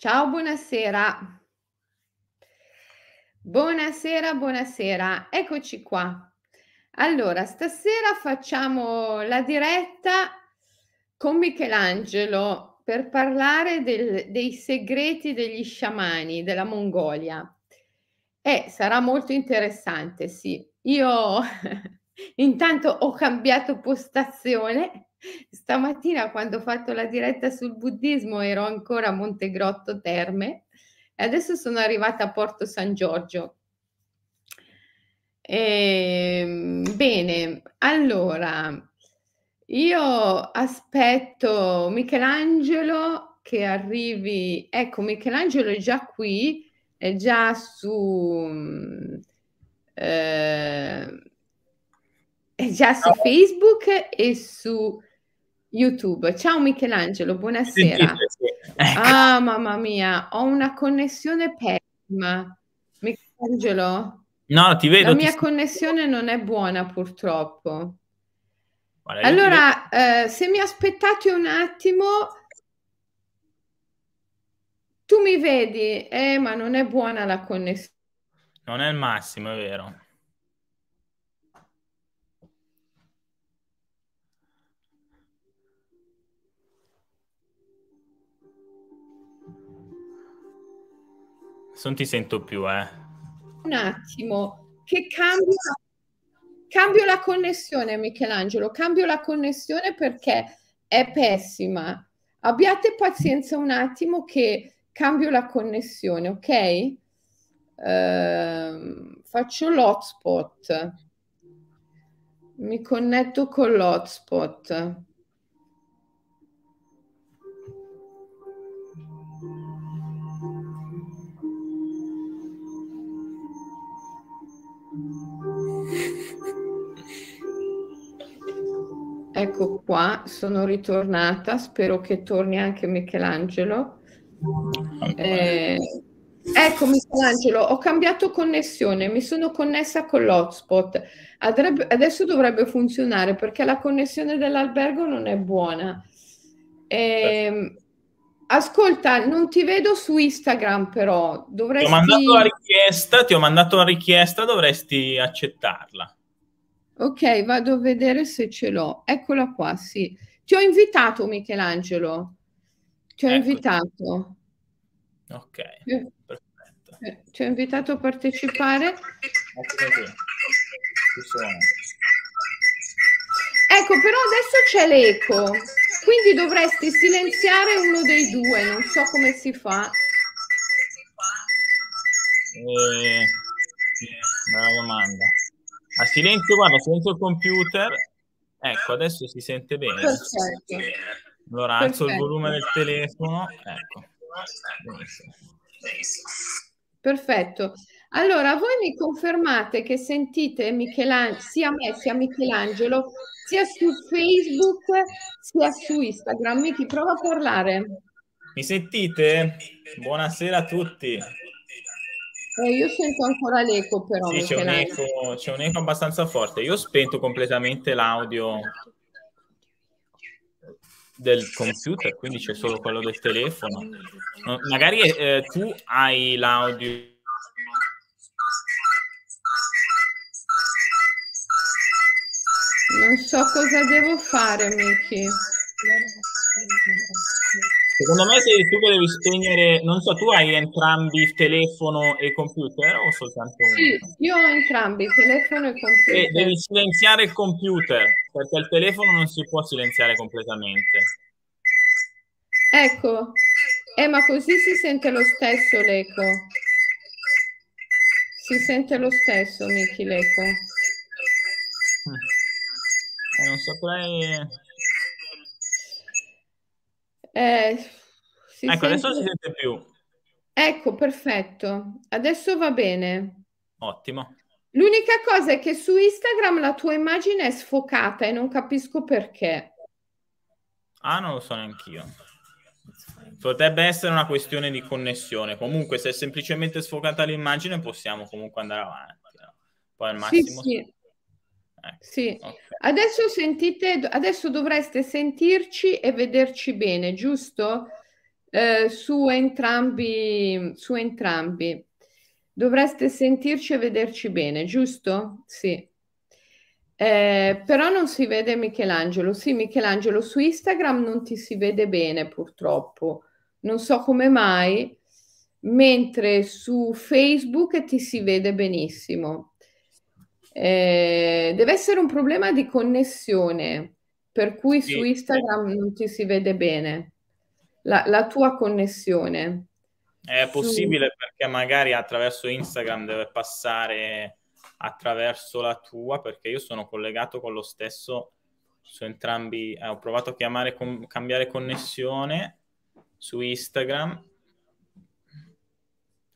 Ciao, buonasera. Buonasera, buonasera. Eccoci qua. Allora, stasera facciamo la diretta con Michelangelo per parlare del dei segreti degli sciamani della Mongolia. Eh, sarà molto interessante, sì. Io intanto ho cambiato postazione. Stamattina quando ho fatto la diretta sul buddismo ero ancora a Montegrotto Terme e adesso sono arrivata a Porto San Giorgio. Ehm, bene, allora io aspetto Michelangelo che arrivi. Ecco, Michelangelo è già qui, è già su eh, è già su Facebook e su YouTube. Ciao Michelangelo, buonasera. Ecco. Ah, mamma mia, ho una connessione pessima. Michelangelo? No, ti vedo. La mia connessione non è buona purtroppo. Guarda, allora, eh, se mi aspettate un attimo, tu mi vedi, eh, ma non è buona la connessione. Non è il massimo, è vero. Non ti sento più, eh. Un attimo, che cambio, cambio la connessione, Michelangelo, cambio la connessione perché è pessima. Abbiate pazienza un attimo che cambio la connessione, ok? Uh, faccio l'hotspot. Mi connetto con l'hotspot. Ecco qua, sono ritornata, spero che torni anche Michelangelo. Eh, ecco Michelangelo, ho cambiato connessione, mi sono connessa con l'hotspot. adesso dovrebbe funzionare perché la connessione dell'albergo non è buona. Eh, ascolta, non ti vedo su Instagram però, dovresti... Ti ho mandato la richiesta, ti ho mandato la richiesta, dovresti accettarla. Ok, vado a vedere se ce l'ho. Eccola qua, sì. Ti ho invitato, Michelangelo. Ti ho ecco. invitato. Ok, eh, perfetto. Eh, ti ho invitato a partecipare. Ecco, però adesso c'è l'eco, quindi dovresti silenziare uno dei due, non so come si fa. Eh, bella domanda. A silenzio, guarda, silenzio il computer. Ecco, adesso si sente bene. Perfetto. Allora alzo Perfetto. il volume del telefono. Ecco. Perfetto. Allora, voi mi confermate che sentite Michelangelo, sia me sia Michelangelo, sia su Facebook sia su Instagram. Miki, prova a parlare. Mi sentite? Buonasera a tutti. Eh, io sento ancora l'eco, però. Sì, c'è un eco, c'è un eco abbastanza forte. Io ho spento completamente l'audio del computer, quindi c'è solo quello del telefono. Magari eh, tu hai l'audio. Non so cosa devo fare, Miki. Secondo me sei tu devi spegnere, non so, tu hai entrambi il telefono e il computer o soltanto uno? Sì, io ho entrambi, telefono e computer. E devi silenziare il computer, perché il telefono non si può silenziare completamente. Ecco, eh, ma così si sente lo stesso l'eco. Si sente lo stesso, Miki, l'eco. Eh, non saprei... Eh, ecco, sente... adesso si sente più. Ecco, perfetto. Adesso va bene. Ottimo. L'unica cosa è che su Instagram la tua immagine è sfocata e non capisco perché. Ah, non lo so neanch'io. Potrebbe essere una questione di connessione. Comunque, se è semplicemente sfocata l'immagine, possiamo comunque andare avanti. No? Poi al massimo. Sì, sì. Ecco. Sì, okay. adesso sentite, adesso dovreste sentirci e vederci bene, giusto? eh, su entrambi, su entrambi. Dovreste sentirci e vederci bene, giusto? Sì. Eh, però non si vede Michelangelo. Sì, Michelangelo, su Instagram non ti si vede bene purtroppo. Non so come mai, mentre su Facebook ti si vede benissimo. Eh, deve essere un problema di connessione, per cui sì, su Instagram sì. non ti si vede bene la, la tua connessione. È possibile su... perché magari attraverso Instagram deve passare attraverso la tua perché io sono collegato con lo stesso su entrambi eh, ho provato a chiamare com- cambiare connessione su Instagram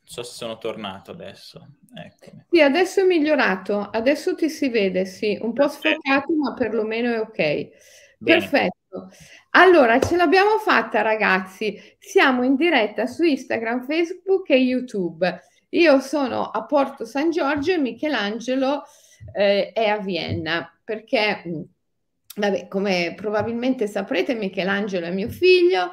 non so se sono tornato adesso Eccomi. sì adesso è migliorato adesso ti si vede sì un po' sfocato ma perlomeno è ok. Bene. perfetto. Allora ce l'abbiamo fatta ragazzi. Siamo in diretta su Instagram Facebook e YouTube. Io sono a Porto San Giorgio e Michelangelo eh, è a Vienna perché, mm, vabbè, come probabilmente saprete, Michelangelo è mio figlio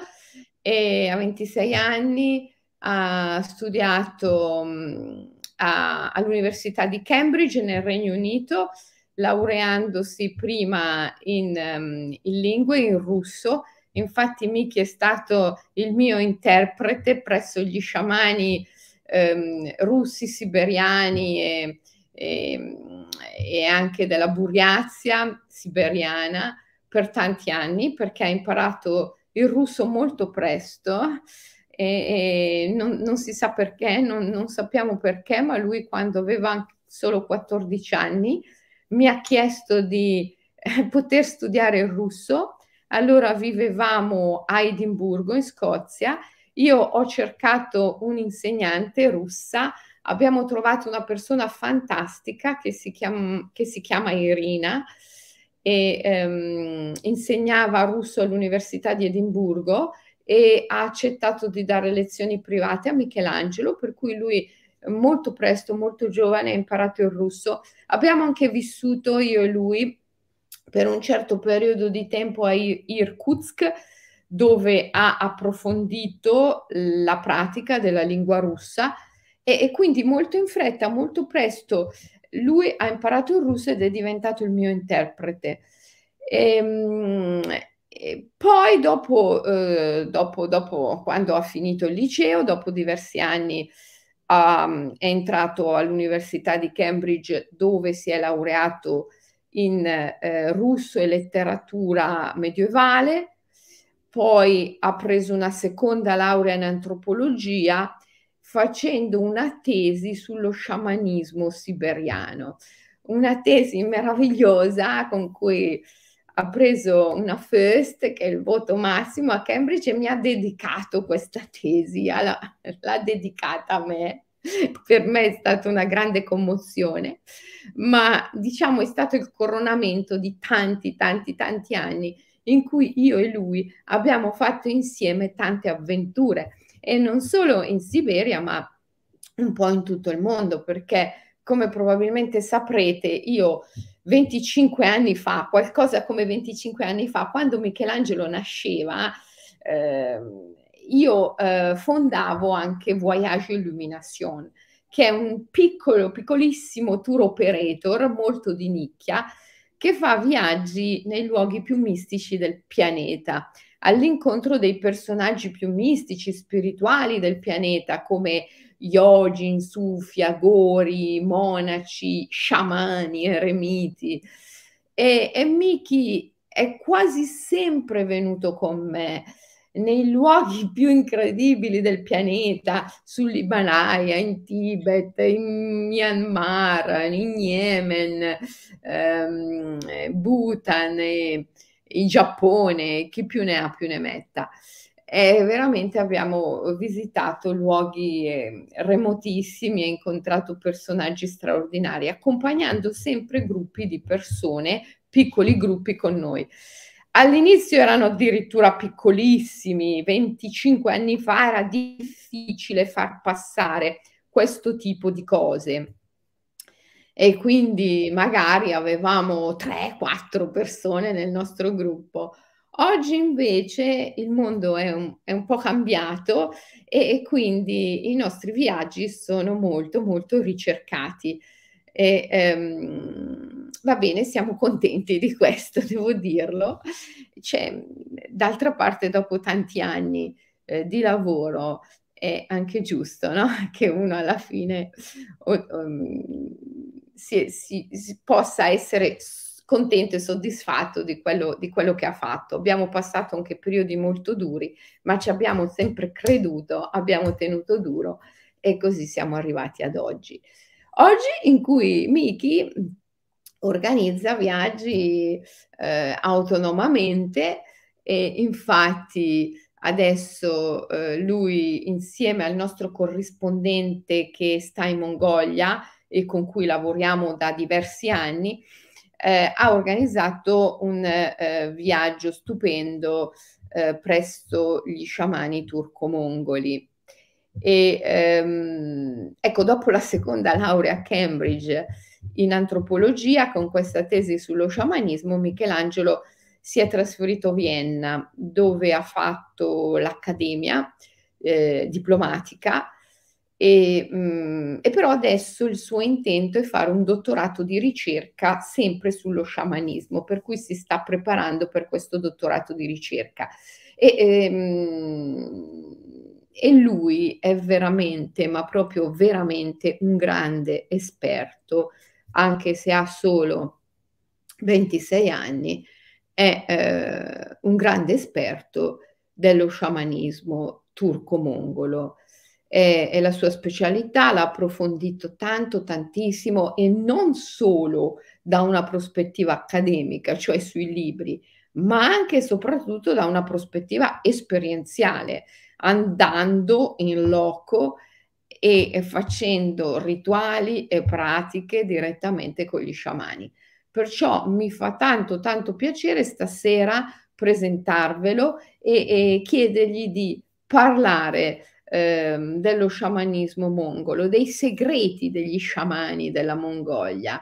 e ha 26 anni, ha studiato mh, a, all'Università di Cambridge nel Regno Unito, laureandosi prima in, um, in lingue, in russo. Infatti Miki è stato il mio interprete presso gli sciamani ehm, russi, siberiani e, e, e anche della Buriazia siberiana per tanti anni perché ha imparato il russo molto presto e, e non, non, si sa perché, non, non, sappiamo perché, ma lui quando aveva solo 14 anni mi ha chiesto di eh, poter studiare il russo. Allora vivevamo a Edimburgo in Scozia. Io ho cercato un'insegnante russa, abbiamo trovato una persona fantastica che si chiama, che si chiama Irina e ehm, insegnava russo all'Università di Edimburgo e ha accettato di dare lezioni private a Michelangelo, per cui lui molto presto, molto giovane, ha imparato il russo. Abbiamo anche vissuto io e lui per un certo periodo di tempo a Irkutsk, dove ha approfondito la pratica della lingua russa e, e quindi molto in fretta, molto presto, lui ha imparato il russo ed è diventato il mio interprete. E, ehm, poi dopo, eh, dopo, dopo, quando ha finito il liceo, dopo diversi anni, um, è entrato all'Università di Cambridge dove si è laureato in eh, russo e letteratura medievale. Poi ha preso una seconda laurea in antropologia facendo una tesi sullo sciamanismo siberiano, una tesi meravigliosa con cui ha preso una first, che è il voto massimo a Cambridge, e mi ha dedicato questa tesi, l'ha, l'ha dedicata a me. Per me è stata una grande commozione, ma diciamo è stato il coronamento di tanti, tanti, tanti anni in cui io e lui abbiamo fatto insieme tante avventure e non solo in Siberia, ma un po' in tutto il mondo, perché come probabilmente saprete, io 25 anni fa, qualcosa come 25 anni fa, quando Michelangelo nasceva, eh, io eh, fondavo anche Voyage Illumination, che è un piccolo, piccolissimo tour operator molto di nicchia che fa viaggi nei luoghi più mistici del pianeta, all'incontro dei personaggi più mistici, spirituali del pianeta, come yogin, sufi, agori, monaci, sciamani, eremiti. E, e Miki è quasi sempre venuto con me nei luoghi più incredibili del pianeta, sull'Himalaya, in Tibet, in Myanmar, in Yemen, ehm, Bhutan, in Giappone, chi più ne ha più ne metta. E veramente abbiamo visitato luoghi eh, remotissimi e incontrato personaggi straordinari, accompagnando sempre gruppi di persone, piccoli gruppi con noi. All'inizio erano addirittura piccolissimi, 25 anni fa era difficile far passare questo tipo di cose e quindi magari avevamo 3-4 persone nel nostro gruppo. Oggi invece il mondo è un, è un po' cambiato e, e, quindi i nostri viaggi sono molto molto ricercati. E, ehm, va bene, siamo contenti di questo, devo dirlo. C'è, d'altra parte, dopo tanti anni eh, di lavoro, è anche giusto no? che uno alla fine um, si, si, si possa essere contento e soddisfatto di quello, di quello, che ha fatto. Abbiamo passato anche periodi molto duri, ma ci abbiamo sempre creduto, abbiamo tenuto duro e così siamo arrivati ad oggi. Oggi in cui Miki organizza viaggi eh, autonomamente e infatti adesso eh, lui insieme al nostro corrispondente che sta in Mongolia e con cui lavoriamo da diversi anni, eh, ha organizzato un eh, viaggio stupendo eh, presso gli sciamani turco-mongoli. E ehm, ecco, dopo la seconda laurea a Cambridge in antropologia, con questa tesi sullo sciamanismo, Michelangelo si è trasferito a Vienna, dove ha fatto l'accademia eh, diplomatica e, mh, mm, e, però adesso il suo intento è fare un dottorato di ricerca sempre sullo sciamanismo, per cui si sta preparando per questo dottorato di ricerca. E, ehm, e lui è veramente, ma proprio veramente un grande esperto, anche se ha solo 26 anni, è eh, un grande esperto dello sciamanismo turco-mongolo è, è la sua specialità, l'ha approfondito tanto, tantissimo e non solo da una prospettiva accademica, cioè sui libri, ma anche e soprattutto da una prospettiva esperienziale, andando in loco e facendo rituali e pratiche direttamente con gli sciamani. Perciò mi fa tanto tanto piacere stasera presentarvelo e, e chiedergli di parlare ehm, dello sciamanismo mongolo, dei segreti degli sciamani della Mongolia,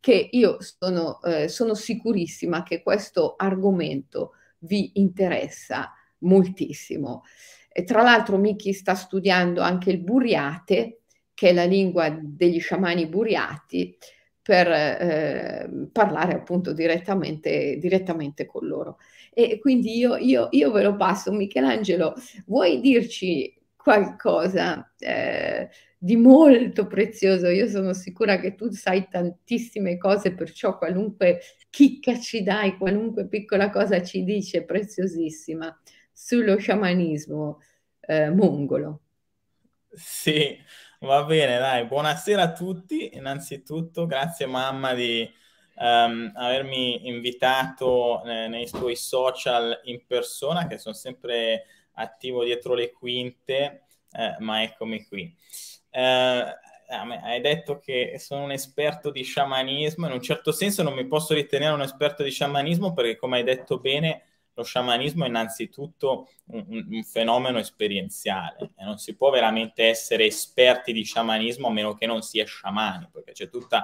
che io sono, eh, sono sicurissima che questo argomento vi interessa moltissimo. E tra l'altro Miki sta studiando anche il buriate, che è la lingua degli sciamani buriati, per eh, parlare appunto direttamente, direttamente, con loro. E quindi io, io, io ve lo passo, Michelangelo, vuoi dirci qualcosa eh, di molto prezioso. Io sono sicura che tu sai tantissime cose, perciò qualunque chicca ci dai, qualunque piccola cosa ci dice è preziosissima sullo sciamanismo eh, mongolo. Sì, va bene, dai, buonasera a tutti. Innanzitutto, grazie mamma di um, avermi invitato eh, nei tuoi social in persona, che sono sempre attivo dietro le quinte, eh, ma eccomi qui. Eh, hai detto che sono un esperto di sciamanismo, in un certo senso non mi posso ritenere un esperto di sciamanismo perché, come hai detto bene, lo sciamanismo è innanzitutto un, un, fenomeno esperienziale e non si può veramente essere esperti di sciamanismo a meno che non si è sciamani, perché c'è tutto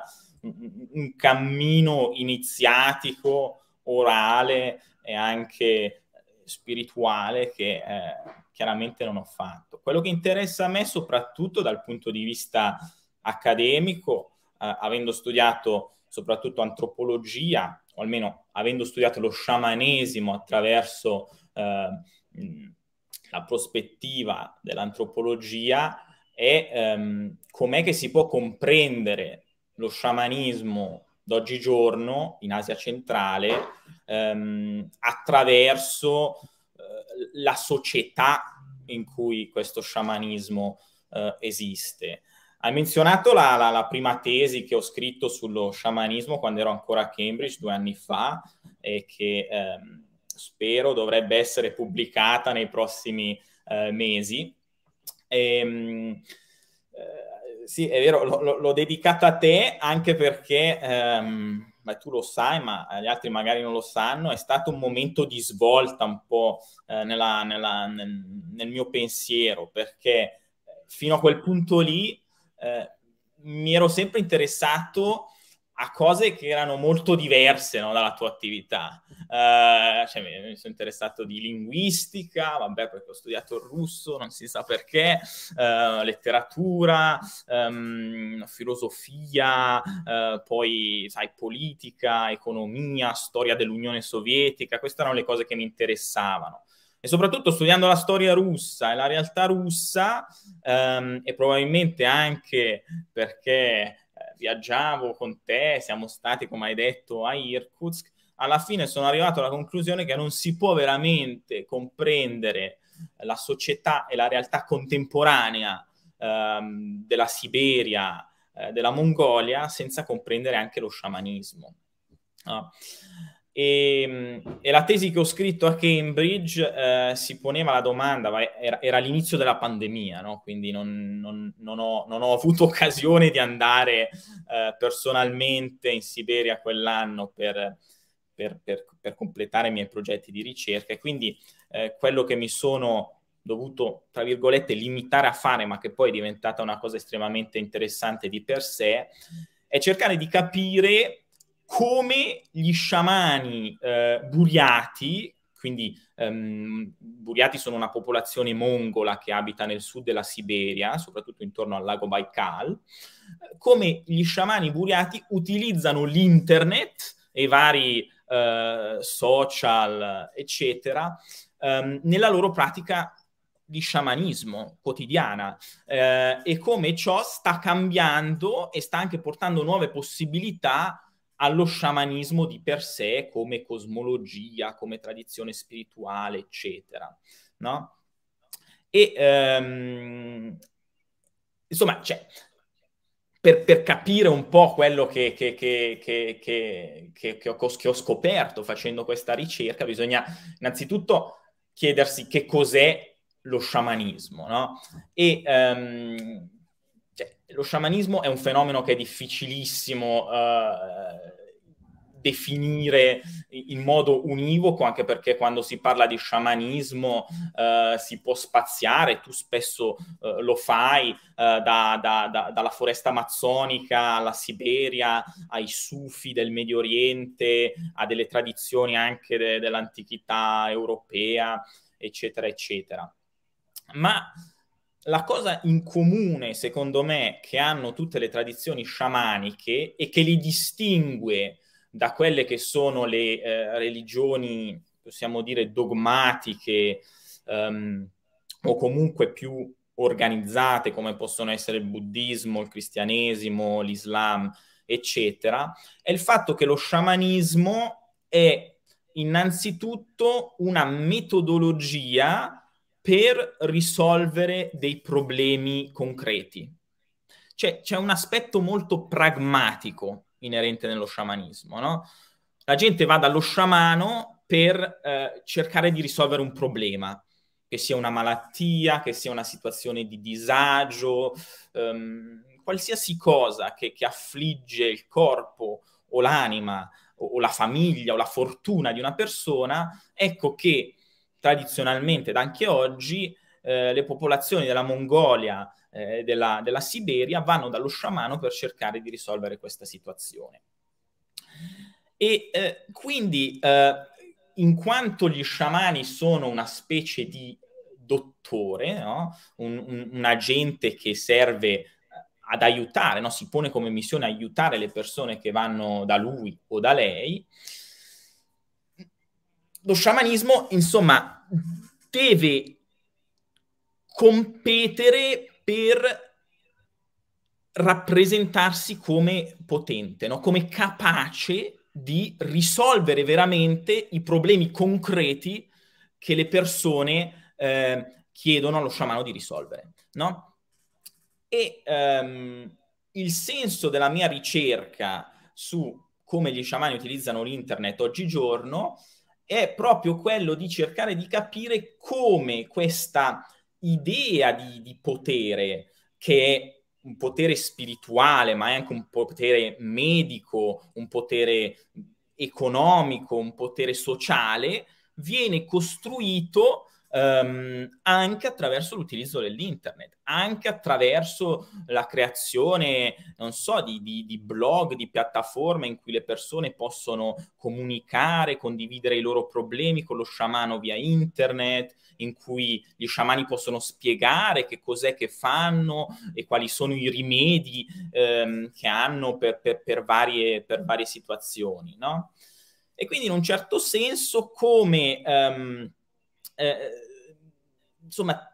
un, un cammino iniziatico, orale e anche spirituale che eh, chiaramente non ho fatto. Quello che interessa a me soprattutto dal punto di vista accademico, eh, avendo studiato soprattutto antropologia, o almeno avendo studiato lo sciamanesimo attraverso eh, la prospettiva dell'antropologia, è ehm, com'è che si può comprendere lo sciamanismo d'oggigiorno in Asia centrale ehm, attraverso eh, la società in cui questo sciamanismo eh, esiste. Hai menzionato la, la, la, prima tesi che ho scritto sullo sciamanismo quando ero ancora a Cambridge due anni fa e che ehm, spero dovrebbe essere pubblicata nei prossimi eh, mesi. E, ehm, eh, sì, è vero, l- l'ho dedicata a te anche perché, ehm, tu lo sai, ma gli altri magari non lo sanno, è stato un momento di svolta un po' eh, nella, nella, nel, nel, mio pensiero, perché eh, fino a quel punto lì eh, mi ero sempre interessato a cose che erano molto diverse no, dalla tua attività. Uh, cioè, mi, sono interessato di linguistica, vabbè, perché ho studiato il russo, non si sa perché, uh, letteratura, um, filosofia, uh, poi, sai, politica, economia, storia dell'Unione Sovietica, queste erano le cose che mi interessavano. E soprattutto studiando la storia russa e la realtà russa, um, e probabilmente anche perché viaggiavo con te, siamo stati, come hai detto, a Irkutsk, alla fine sono arrivato alla conclusione che non si può veramente comprendere la società e la realtà contemporanea ehm, della Siberia, eh, della Mongolia, senza comprendere anche lo sciamanismo. No? E, ehm, e, la tesi che ho scritto a Cambridge eh, si poneva la domanda, era, era l'inizio della pandemia, no? quindi non, non, non, ho, non, ho, avuto occasione di andare eh, personalmente in Siberia quell'anno per, per, per, per, completare i miei progetti di ricerca e quindi eh, quello che mi sono dovuto, tra virgolette, limitare a fare, ma che poi è diventata una cosa estremamente interessante di per sé, è cercare di capire come gli sciamani eh, buriati, quindi um, buriati sono una popolazione mongola che abita nel sud della Siberia, soprattutto intorno al lago Baikal, come gli sciamani buriati utilizzano l'internet e i vari uh, social, eccetera, um, nella loro pratica di sciamanismo quotidiana. Eh, e come ciò sta cambiando e sta anche portando nuove possibilità allo sciamanismo di per sé come cosmologia, come tradizione spirituale, eccetera. No? E um, insomma, cioè, per, per, capire un po' quello che, che, che, che, ho, che ho scoperto facendo questa ricerca, bisogna innanzitutto chiedersi che cos'è lo sciamanismo, no? E um, lo sciamanismo è un fenomeno che è difficilissimo uh, definire in modo univoco, anche perché quando si parla di sciamanismo uh, si può spaziare, tu spesso uh, lo fai, da, da, da, dalla foresta amazzonica alla Siberia, ai sufi del Medio Oriente, a delle tradizioni anche de- dell'antichità europea, eccetera, eccetera. Ma la cosa in comune, secondo me, che hanno tutte le tradizioni sciamaniche e che li distingue da quelle che sono le eh, religioni, possiamo dire, dogmatiche um, o comunque più organizzate, come possono essere il buddismo, il cristianesimo, l'islam, eccetera, è il fatto che lo sciamanismo è innanzitutto una metodologia per risolvere dei problemi concreti. Cioè, c'è un aspetto molto pragmatico inerente nello sciamanismo, no? La gente va dallo sciamano per eh, cercare di risolvere un problema, che sia una malattia, che sia una situazione di disagio, ehm, qualsiasi cosa che, che, affligge il corpo o l'anima o, o la famiglia o la fortuna di una persona, ecco che tradizionalmente ed anche oggi eh, le popolazioni della Mongolia e eh, della, della Siberia vanno dallo sciamano per cercare di risolvere questa situazione. E eh, quindi, eh, in quanto gli sciamani sono una specie di dottore, no? un, un, un, agente che serve eh, ad aiutare, no? si pone come missione aiutare le persone che vanno da lui o da lei, lo sciamanismo, insomma, deve competere per rappresentarsi come potente, no? come capace di risolvere veramente i problemi concreti che le persone eh, chiedono allo sciamano di risolvere. No? E um, il senso della mia ricerca su come gli sciamani utilizzano l'internet oggigiorno è proprio quello di cercare di capire come questa idea di, di potere, che è un potere spirituale, ma è anche un potere medico, un potere economico, un potere sociale, viene costruito Um, anche attraverso l'utilizzo dell'internet, anche attraverso la creazione, non so, di, di, di, blog, di piattaforme in cui le persone possono comunicare, condividere i loro problemi con lo sciamano via internet, in cui gli sciamani possono spiegare che cos'è che fanno e quali sono i rimedi um, che hanno per, per, per, varie, per varie situazioni, no? E quindi in un certo senso come... Um, eh, insomma,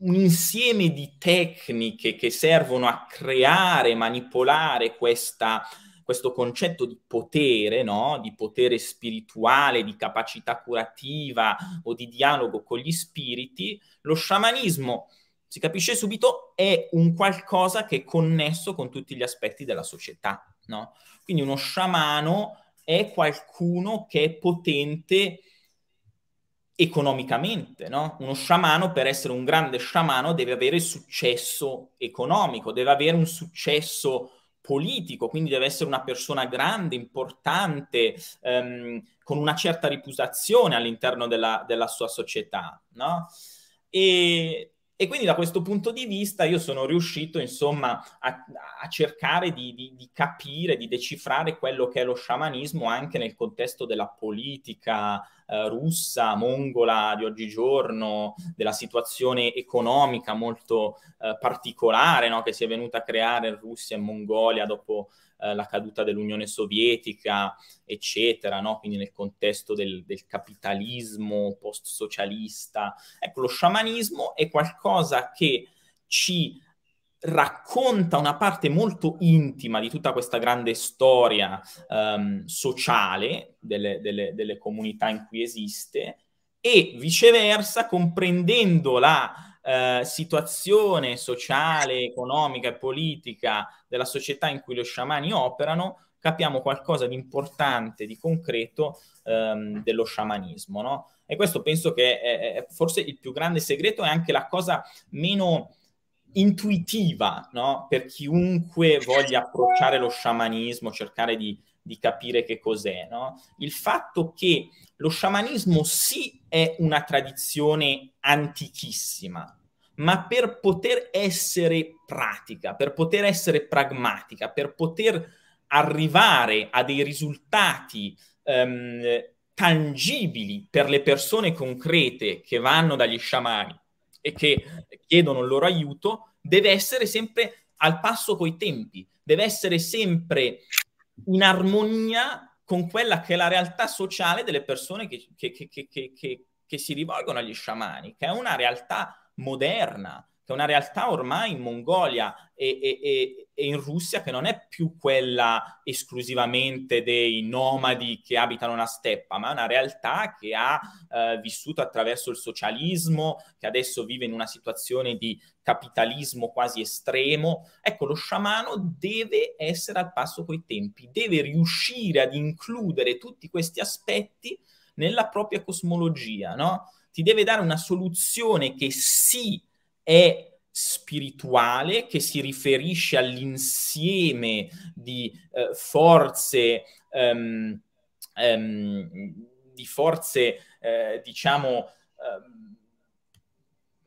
un insieme di tecniche che servono a creare, manipolare questa, questo concetto di potere, no? di potere spirituale, di capacità curativa o di dialogo con gli spiriti, lo sciamanismo, si capisce subito, è un qualcosa che è connesso con tutti gli aspetti della società. No? Quindi uno sciamano è qualcuno che è potente economicamente, no? Uno sciamano per essere un grande sciamano deve avere successo economico, deve avere un successo politico, quindi deve essere una persona grande, importante, ehm, con una certa reputazione all'interno della, della sua società, no? E, e quindi da questo punto di vista io sono riuscito, insomma, a, a cercare di, di, di, capire, di decifrare quello che è lo sciamanismo anche nel contesto della politica eh, russa, mongola di oggigiorno, della situazione economica molto eh, particolare no, che si è venuta a creare in Russia e Mongolia dopo eh, la caduta dell'Unione Sovietica, eccetera, no? quindi nel contesto del, del capitalismo post-socialista. Ecco, lo sciamanismo è qualcosa che ci racconta una parte molto intima di tutta questa grande storia um, sociale delle, delle, delle, comunità in cui esiste e viceversa comprendendo la eh, situazione sociale, economica e politica della società in cui lo sciamani operano, capiamo qualcosa di importante, di concreto ehm, dello sciamanismo. No? E questo penso che è, è forse il più grande segreto e anche la cosa meno intuitiva no? per chiunque voglia approcciare lo sciamanismo, cercare di, di capire che cos'è. No? Il fatto che lo sciamanismo sì è una tradizione antichissima, ma per poter essere pratica, per poter essere pragmatica, per poter arrivare a dei risultati um, tangibili per le persone concrete che vanno dagli sciamani e che chiedono il loro aiuto, deve essere sempre al passo coi tempi, deve essere sempre in armonia con quella che è la realtà sociale delle persone che, che, che, che si rivolgono agli sciamani, che è una realtà moderna, che è una realtà ormai in Mongolia e, e, e, in Russia che non è più quella esclusivamente dei nomadi che abitano una steppa, ma è una realtà che ha eh, vissuto attraverso il socialismo, che adesso vive in una situazione di capitalismo quasi estremo. Ecco, lo sciamano deve essere al passo coi tempi, deve riuscire ad includere tutti questi aspetti nella propria cosmologia, no? Ti deve dare una soluzione che sì è spirituale, che si riferisce all'insieme di eh, forze, um, um, di forze, eh, diciamo, um,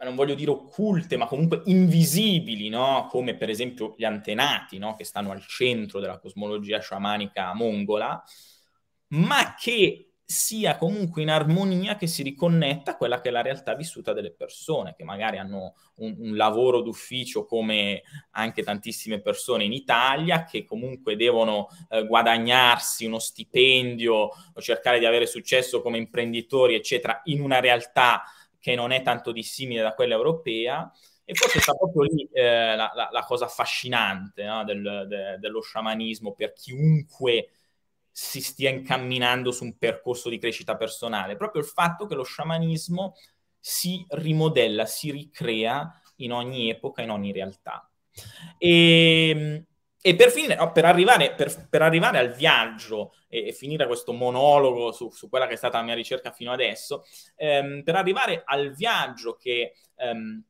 non voglio dire occulte, ma comunque invisibili, no? come per esempio gli antenati, no? che stanno al centro della cosmologia sciamanica mongola, ma che sia comunque in armonia che si riconnetta a quella che è la realtà vissuta delle persone, che magari hanno un, un, lavoro d'ufficio come anche tantissime persone in Italia, che comunque devono eh, guadagnarsi uno stipendio o cercare di avere successo come imprenditori, eccetera, in una realtà che non è tanto dissimile da quella europea. E forse sta proprio lì eh, la, la, la, cosa affascinante no? del, de, dello sciamanismo per chiunque si stia incamminando su un percorso di crescita personale, proprio il fatto che lo sciamanismo si rimodella, si ricrea in ogni epoca, in ogni realtà. E, e per, finire, no, per, arrivare, per, per, arrivare, al viaggio e, e finire questo monologo su, su, quella che è stata la mia ricerca fino adesso, ehm, per arrivare al viaggio che ehm,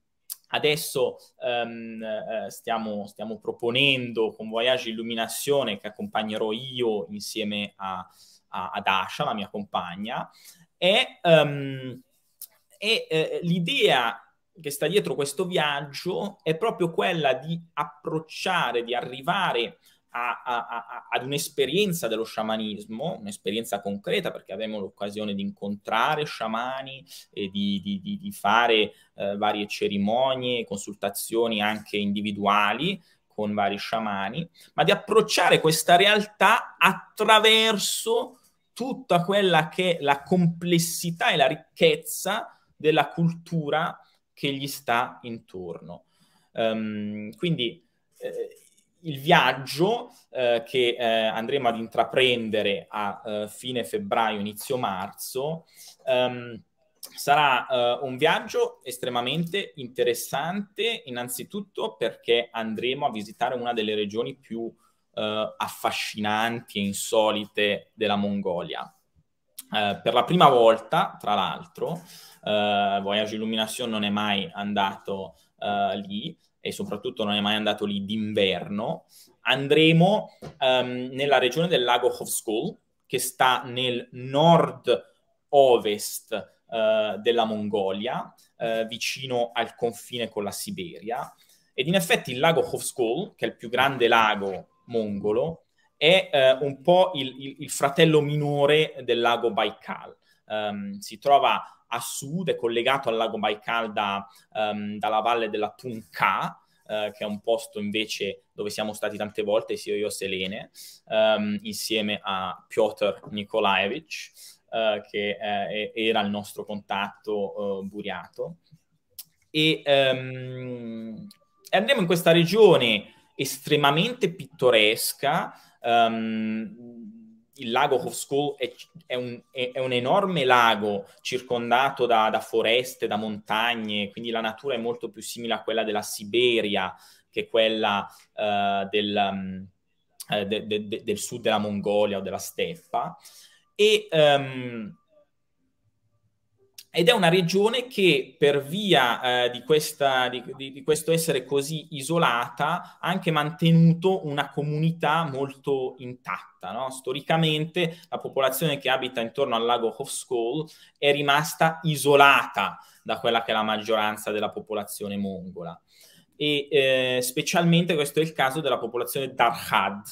Adesso um, eh, stiamo, stiamo, proponendo con Voyage Illuminazione che accompagnerò io insieme a, a, ad Asha, la mia compagna, è um, e eh, l'idea che sta dietro questo viaggio è proprio quella di approcciare, di arrivare a, a, ad un'esperienza dello sciamanismo, un'esperienza concreta perché avremo l'occasione di incontrare sciamani e di, di, di, di fare eh, varie cerimonie, consultazioni anche individuali con vari sciamani, ma di approcciare questa realtà attraverso tutta quella che è la complessità e la ricchezza della cultura che gli sta intorno. Um, quindi eh, il viaggio eh, che eh, andremo ad intraprendere a eh, fine febbraio, inizio marzo, um, sarà uh, un viaggio estremamente interessante, innanzitutto perché andremo a visitare una delle regioni più uh, affascinanti e insolite della Mongolia. Uh, per la prima volta, tra l'altro, Voyage Illumination non è mai andato lì e soprattutto non è mai andato lì d'inverno. Andremo um, nella regione del lago Hovskol, che sta nel nord-ovest eh, della Mongolia, eh, vicino al confine con la Siberia. Ed in effetti il lago Hovskol, che è il più grande lago mongolo, è eh, un po' il, il, il, fratello minore del lago Baikal. Um, si trova a sud, è collegato al lago Baikal da, um, dalla valle della Tunka, Uh, che è un posto invece dove siamo stati tante volte, sia io e Selene, um, insieme a Piotr Nikolaevich. Eh, che eh, era il nostro contatto eh, buriato. E andremo in questa regione estremamente pittoresca. Um, il lago Hovskol è, è, un, è, è, un, enorme lago circondato da, da, foreste, da montagne, quindi la natura è molto più simile a quella della Siberia che quella uh, del, um, de, de, de, del sud della Mongolia o della steppa. E, um, ed è una regione che per via eh, di, questa, di, di, questo essere così isolata ha anche mantenuto una comunità molto intatta. No? Storicamente la popolazione che abita intorno al lago Hovskol è rimasta isolata da quella che è la maggioranza della popolazione mongola. E eh, specialmente questo è il caso della popolazione Darhad,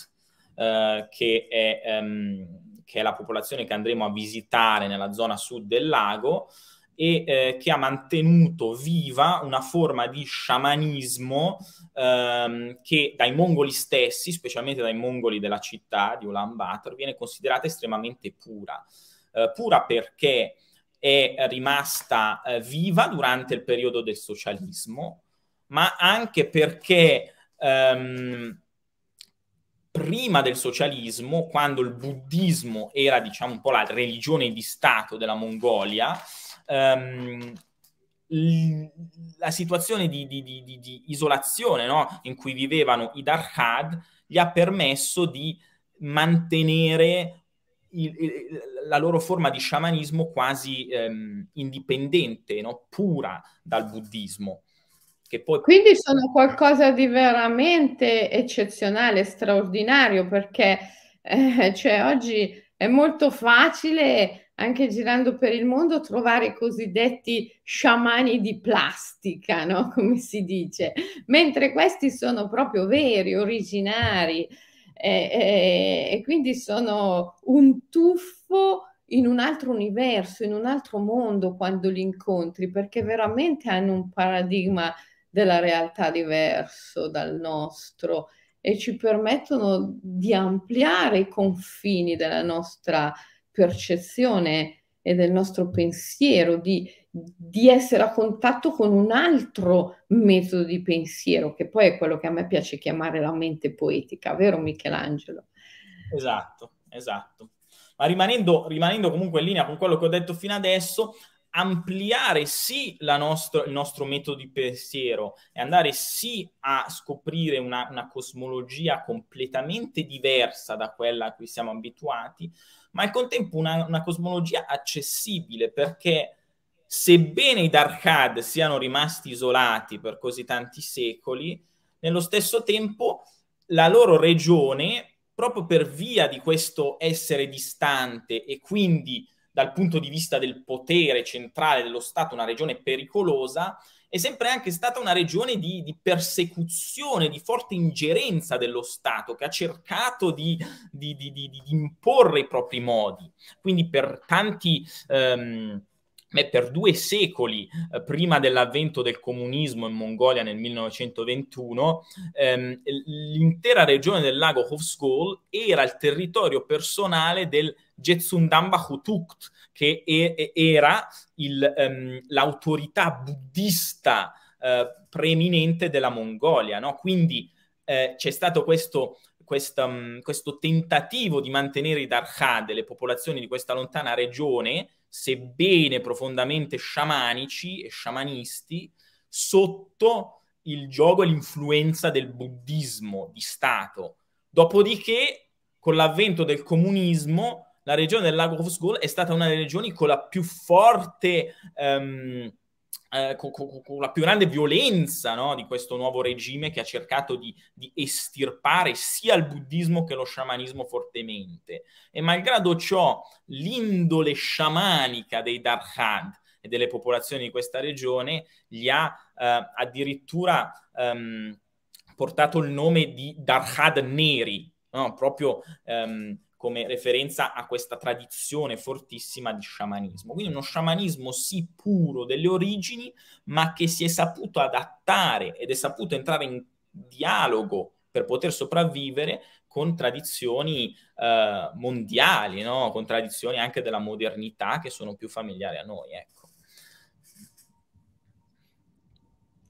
eh, che è... Um, che è la popolazione che andremo a visitare nella zona sud del lago, e eh, che ha mantenuto viva una forma di sciamanismo ehm, che dai mongoli stessi, specialmente dai mongoli della città di Ulaanbaatar, viene considerata estremamente pura. Eh, pura perché è rimasta eh, viva durante il periodo del socialismo, ma anche perché ehm, prima del socialismo, quando il buddismo era, diciamo, un po' la religione di Stato della Mongolia, um, la situazione di, di, di, di isolazione no? in cui vivevano i Darhad gli ha permesso di mantenere il, il, la loro forma di sciamanismo quasi um, indipendente, no? pura dal buddismo. Poi... Quindi sono qualcosa di veramente eccezionale, straordinario, perché eh, cioè, oggi è molto facile, anche girando per il mondo, trovare i cosiddetti sciamani di plastica, no? come si dice, mentre questi sono proprio veri, originari, eh, eh, e quindi sono un tuffo in un altro universo, in un altro mondo quando li incontri, perché veramente hanno un paradigma della realtà diverso dal nostro e ci permettono di ampliare i confini della nostra percezione e del nostro pensiero, di, di essere a contatto con un altro metodo di pensiero, che poi è quello che a me piace chiamare la mente poetica, vero Michelangelo? Esatto, esatto. Ma rimanendo, rimanendo comunque in linea con quello che ho detto fino adesso, ampliare sì nostro, il nostro metodo di pensiero e andare sì a scoprire una, una, cosmologia completamente diversa da quella a cui siamo abituati, ma al contempo una, una cosmologia accessibile perché sebbene i Darkhad siano rimasti isolati per così tanti secoli, nello stesso tempo la loro regione, proprio per via di questo essere distante e quindi dal punto di vista del potere centrale dello Stato una regione pericolosa, è sempre anche stata una regione di, di, persecuzione, di forte ingerenza dello Stato, che ha cercato di, di, di imporre i propri modi. Quindi per tanti... Um, per due secoli eh, prima dell'avvento del comunismo in Mongolia nel 1921, ehm, l'intera regione del lago Hovsgol era il territorio personale del Jetsundamba Hutukt, che è, era il, ehm, l'autorità buddista eh, preeminente della Mongolia. No? Quindi eh, c'è stato questo, questa, um, questo tentativo di mantenere i Darkhad, le popolazioni di questa lontana regione, sebbene profondamente sciamanici e sciamanisti, sotto il gioco e l'influenza del buddismo di Stato. Dopodiché, con l'avvento del comunismo, la regione del lago Hovsgol è stata una delle regioni con la più forte um, eh, con, con, con, la più grande violenza no, di questo nuovo regime che ha cercato di, di, estirpare sia il buddismo che lo sciamanismo fortemente. E malgrado ciò, l'indole sciamanica dei Darhad e delle popolazioni di questa regione gli ha eh, addirittura ehm, portato il nome di Darhad neri, no? proprio ehm, come referenza a questa tradizione fortissima di sciamanismo. Quindi uno sciamanismo sì puro delle origini, ma che si è saputo adattare ed è saputo entrare in dialogo per poter sopravvivere con tradizioni eh, mondiali, no? con tradizioni anche della modernità che sono più familiari a noi. Ecco.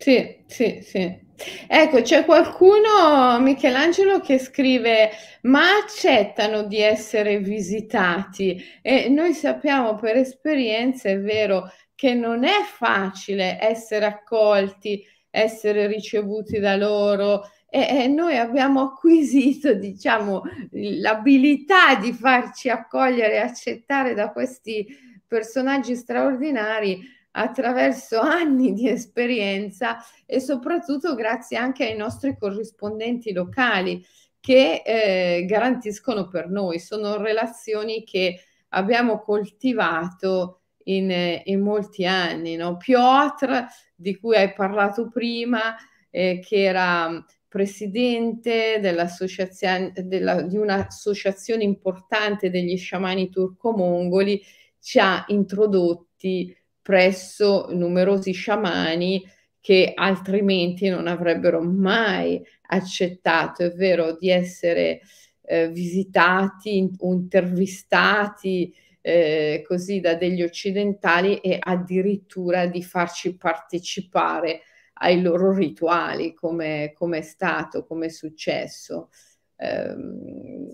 Sì, sì, sì. Ecco, c'è qualcuno, Michelangelo, che scrive, ma accettano di essere visitati e noi sappiamo per esperienza, è vero, che non è facile essere accolti, essere ricevuti da loro e, e noi abbiamo acquisito, diciamo, l'abilità di farci accogliere e accettare da questi personaggi straordinari attraverso anni di esperienza e soprattutto grazie anche ai nostri corrispondenti locali che eh, garantiscono per noi. Sono relazioni che abbiamo coltivato in, in molti anni. No? Piotr, di cui hai parlato prima, eh, che era presidente dell'associazione, della, di un'associazione importante degli sciamani turco-mongoli, ci ha introdotti presso numerosi sciamani che altrimenti non avrebbero mai accettato, è vero, di essere eh, visitati o intervistati eh, così da degli occidentali e addirittura di farci partecipare ai loro rituali, come, come è stato, come è successo. Eh,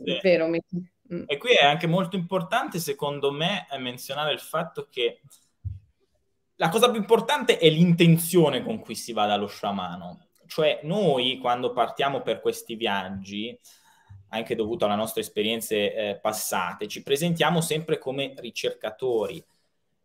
sì. vero, mi... Mm. E qui è anche molto importante, secondo me, menzionare il fatto che la cosa più importante è l'intenzione con cui si va dallo sciamano. Cioè, noi quando partiamo per questi viaggi, anche dovuto alle nostre esperienze eh, passate, ci presentiamo sempre come ricercatori.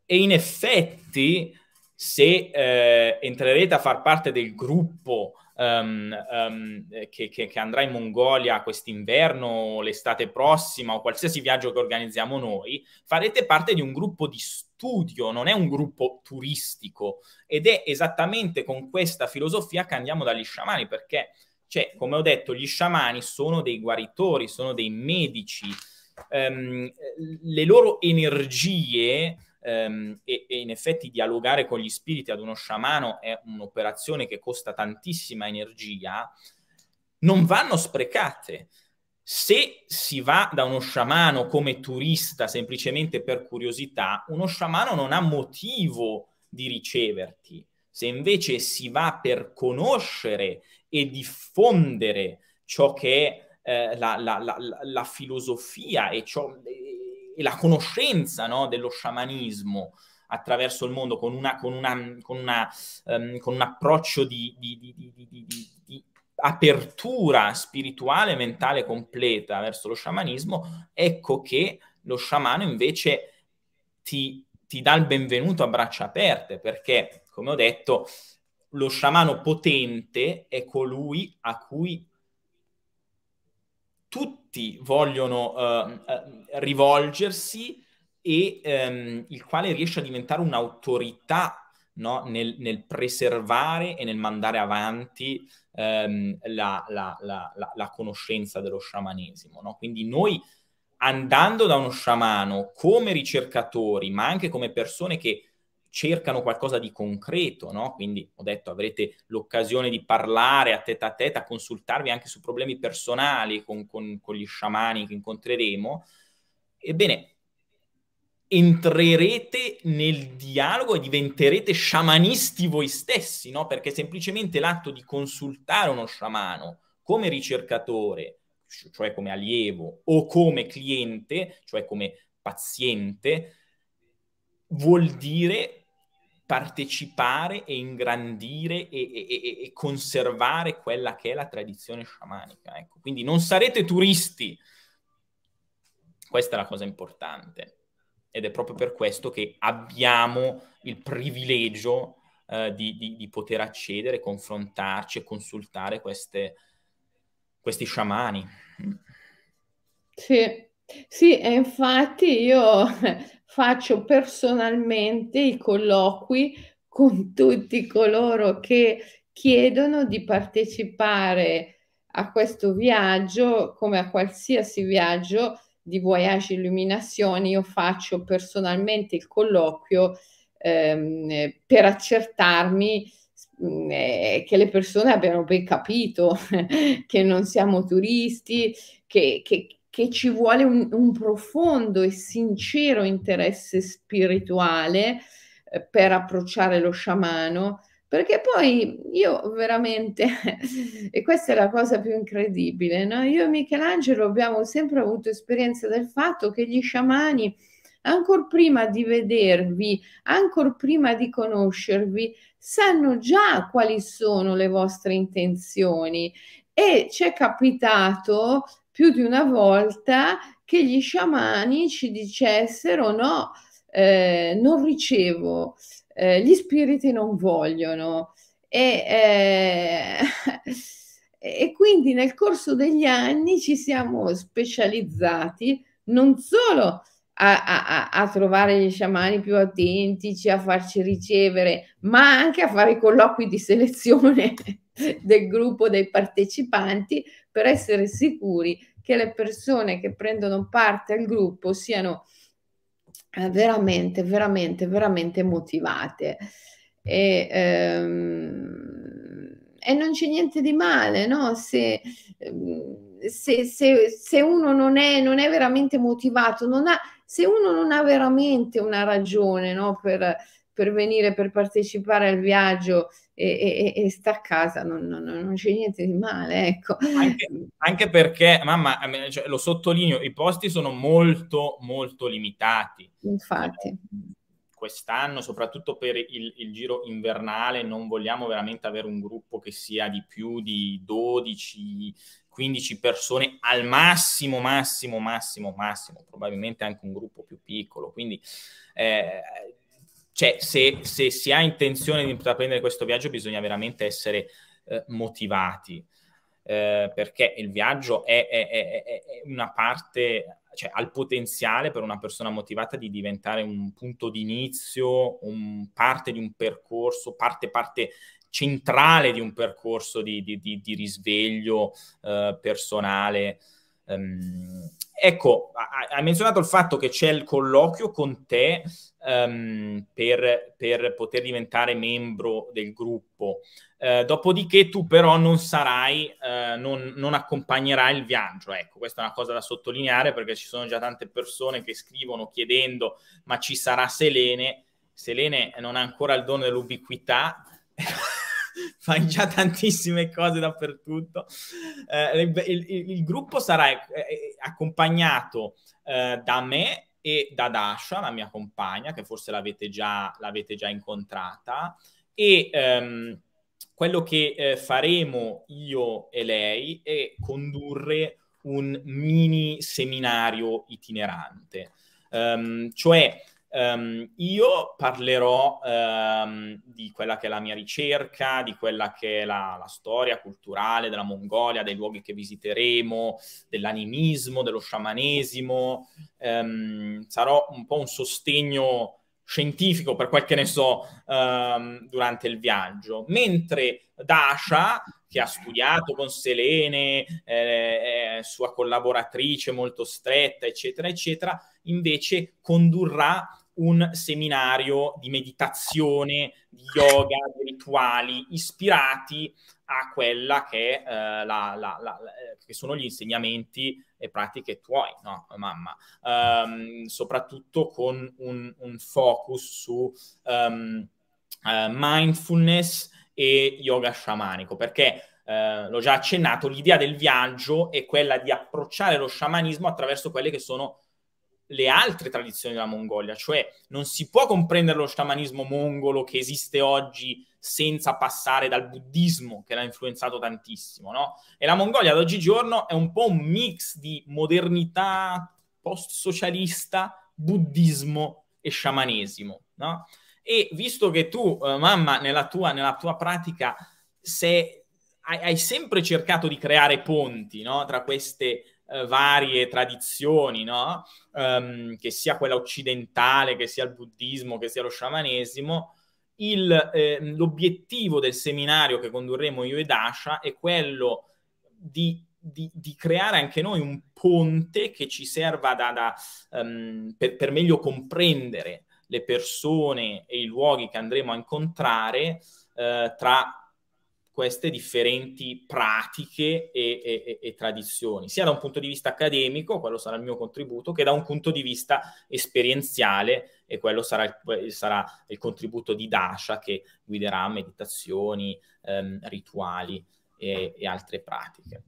E in effetti, se eh, entrerete a far parte del gruppo um, um, che, che, che, andrà in Mongolia quest'inverno, l'estate prossima o qualsiasi viaggio che organizziamo noi, farete parte di un gruppo di studio, non è un gruppo turistico. Ed è esattamente con questa filosofia che andiamo dagli sciamani perché, cioè, come ho detto, gli sciamani sono dei guaritori, sono dei medici, um, le loro energie ehm, e, e, in effetti dialogare con gli spiriti ad uno sciamano è un'operazione che costa tantissima energia, non vanno sprecate. Se si va da uno sciamano come turista semplicemente per curiosità, uno sciamano non ha motivo di riceverti. Se invece si va per conoscere e diffondere ciò che è eh, la, la, la, la, filosofia e ciò, la conoscenza no, dello sciamanismo attraverso il mondo con, una, con, una, con, una, um, con un approccio di, di, di, di, apertura spirituale, mentale completa verso lo sciamanismo, ecco che lo sciamano invece ti, ti dà il benvenuto a braccia aperte, perché, come ho detto, lo sciamano potente è colui a cui tutti vogliono uh, rivolgersi e ehm, il quale riesce a diventare un'autorità no? nel, nel, preservare e nel mandare avanti ehm, la, la, la, la, conoscenza dello sciamanesimo. No? Quindi noi andando da uno sciamano come ricercatori, ma anche come persone che cercano qualcosa di concreto, no? Quindi ho detto avrete l'occasione di parlare a testa a testa, consultarvi anche su problemi personali con, con, con gli sciamani che incontreremo. Ebbene, entrerete nel dialogo e diventerete sciamanisti voi stessi, no? Perché semplicemente l'atto di consultare uno sciamano come ricercatore, cioè come allievo, o come cliente, cioè come paziente, vuol dire partecipare e ingrandire e, e, e, conservare quella che è la tradizione sciamanica. Ecco. Quindi non sarete turisti. Questa è la cosa importante. Ed è proprio per questo che abbiamo il privilegio eh, di, di, di, poter accedere, confrontarci e consultare queste, questi sciamani. Sì, sì, e infatti io faccio personalmente i colloqui con tutti coloro che chiedono di partecipare a questo viaggio, come a qualsiasi viaggio di Voyage Illuminazione, io faccio personalmente il colloquio ehm, per accertarmi mm, eh, che le persone abbiano ben capito che non siamo turisti, che, che, che ci vuole un, un, profondo e sincero interesse spirituale eh, per approcciare lo sciamano, perché poi io veramente, e questa è la cosa più incredibile, no? io e Michelangelo abbiamo sempre avuto esperienza del fatto che gli sciamani, ancora prima di vedervi, ancora prima di conoscervi, sanno già quali sono le vostre intenzioni. E ci è capitato più di una volta che gli sciamani ci dicessero no, eh, non ricevo, eh, gli spiriti non vogliono. E, eh, e quindi nel corso degli anni ci siamo specializzati non solo a, a, a, trovare gli sciamani più autentici, a farci ricevere, ma anche a fare i colloqui di selezione del gruppo dei partecipanti per essere sicuri che le persone che prendono parte al gruppo siano eh, veramente, veramente, veramente motivate. E, ehm, e non c'è niente di male, no? Se, ehm, se, se, se uno non è, non è veramente motivato, non ha, se uno non ha veramente una ragione no? per, per venire, per partecipare al viaggio e, e, e sta a casa, non, non, non, c'è niente di male, ecco. Anche, anche perché, mamma, cioè, lo sottolineo, i posti sono molto, molto limitati. Infatti. Eh, quest'anno, soprattutto per il, il, giro invernale, non vogliamo veramente avere un gruppo che sia di più di 12, 15 persone al massimo, massimo, massimo, massimo, probabilmente anche un gruppo più piccolo. Quindi eh, cioè, se, se, si ha intenzione di intraprendere questo viaggio, bisogna veramente essere eh, motivati. Eh, perché il viaggio è, è, è, è, una parte, cioè ha il potenziale per una persona motivata di diventare un punto di inizio, parte di un percorso, parte, parte centrale di un percorso di, di, di, di risveglio eh, personale. Um, ecco, hai menzionato il fatto che c'è il colloquio con te um, per, per, poter diventare membro del gruppo. Uh, dopodiché tu però non sarai, uh, non, non, accompagnerai il viaggio. Ecco, questa è una cosa da sottolineare perché ci sono già tante persone che scrivono chiedendo ma ci sarà Selene. Selene non ha ancora il dono dell'ubiquità. fai già tantissime cose dappertutto. Eh, il, il, il, gruppo sarà eh, accompagnato eh, da me e da Dasha, la mia compagna, che forse l'avete già, l'avete già incontrata, e ehm, quello che eh, faremo io e lei è condurre un mini seminario itinerante, um, cioè Um, io parlerò um, di quella che è la mia ricerca, di quella che è la, la, storia culturale della Mongolia, dei luoghi che visiteremo, dell'animismo, dello sciamanesimo. Um, sarò un po' un sostegno scientifico per quel che ne so durante il viaggio, mentre Dasha, che ha studiato con Selene, eh, eh, sua collaboratrice molto stretta, eccetera, eccetera, invece condurrà un seminario di meditazione, di yoga, di rituali ispirati a quella che, eh, la, la, la, eh, che sono gli insegnamenti e pratiche tuoi, no, mamma? Um, soprattutto con un, un focus su um, uh, mindfulness e yoga sciamanico, perché Uh, l'ho già accennato, l'idea del viaggio è quella di approcciare lo sciamanismo attraverso quelle che sono le altre tradizioni della Mongolia, cioè non si può comprendere lo sciamanismo mongolo che esiste oggi senza passare dal buddismo che l'ha influenzato tantissimo, no? E la Mongolia ad oggigiorno è un po' un mix di modernità post-socialista, buddismo e sciamanesimo, no? E visto che tu, eh, mamma, nella tua, nella tua pratica sei, hai, hai, sempre cercato di creare ponti no? tra queste eh, varie tradizioni, no? um, che sia quella occidentale, che sia il buddismo, che sia lo sciamanesimo, il, eh, l'obiettivo del seminario che condurremo io e Dasha è quello di, di, di creare anche noi un ponte che ci serva da, da, um, per, per, meglio comprendere le persone e i luoghi che andremo a incontrare eh, tra queste differenti pratiche e, e, e, tradizioni, sia da un punto di vista accademico, quello sarà il mio contributo, che da un punto di vista esperienziale, e quello sarà il, sarà il contributo di Dasha che guiderà meditazioni, ehm, rituali e, e, altre pratiche.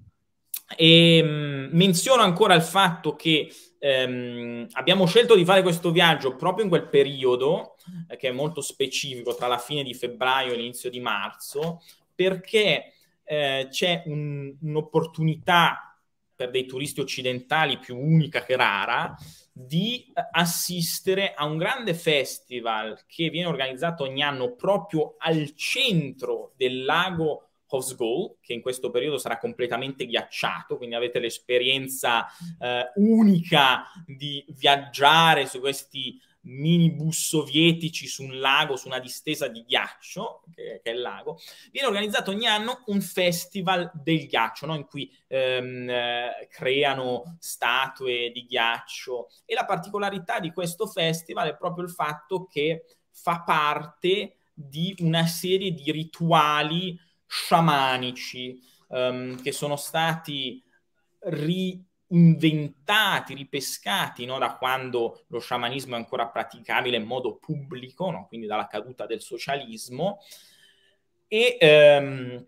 E mh, mm, menziono ancora il fatto che ehm, abbiamo scelto di fare questo viaggio proprio in quel periodo, eh, che è molto specifico, tra la fine di febbraio e l'inizio di marzo, perché eh, c'è un, un'opportunità per dei turisti occidentali più unica che rara di assistere a un grande festival che viene organizzato ogni anno proprio al centro del lago Hosgol, che in questo periodo sarà completamente ghiacciato, quindi avete l'esperienza eh, unica di viaggiare su questi minibus sovietici su un lago, su una distesa di ghiaccio, che, che, è il lago, viene organizzato ogni anno un festival del ghiaccio, no? in cui ehm, eh, creano statue di ghiaccio. E la particolarità di questo festival è proprio il fatto che fa parte di una serie di rituali sciamanici ehm, che sono stati ri inventati, ripescati no? da quando lo sciamanismo è ancora praticabile in modo pubblico, no? quindi dalla caduta del socialismo, e ehm,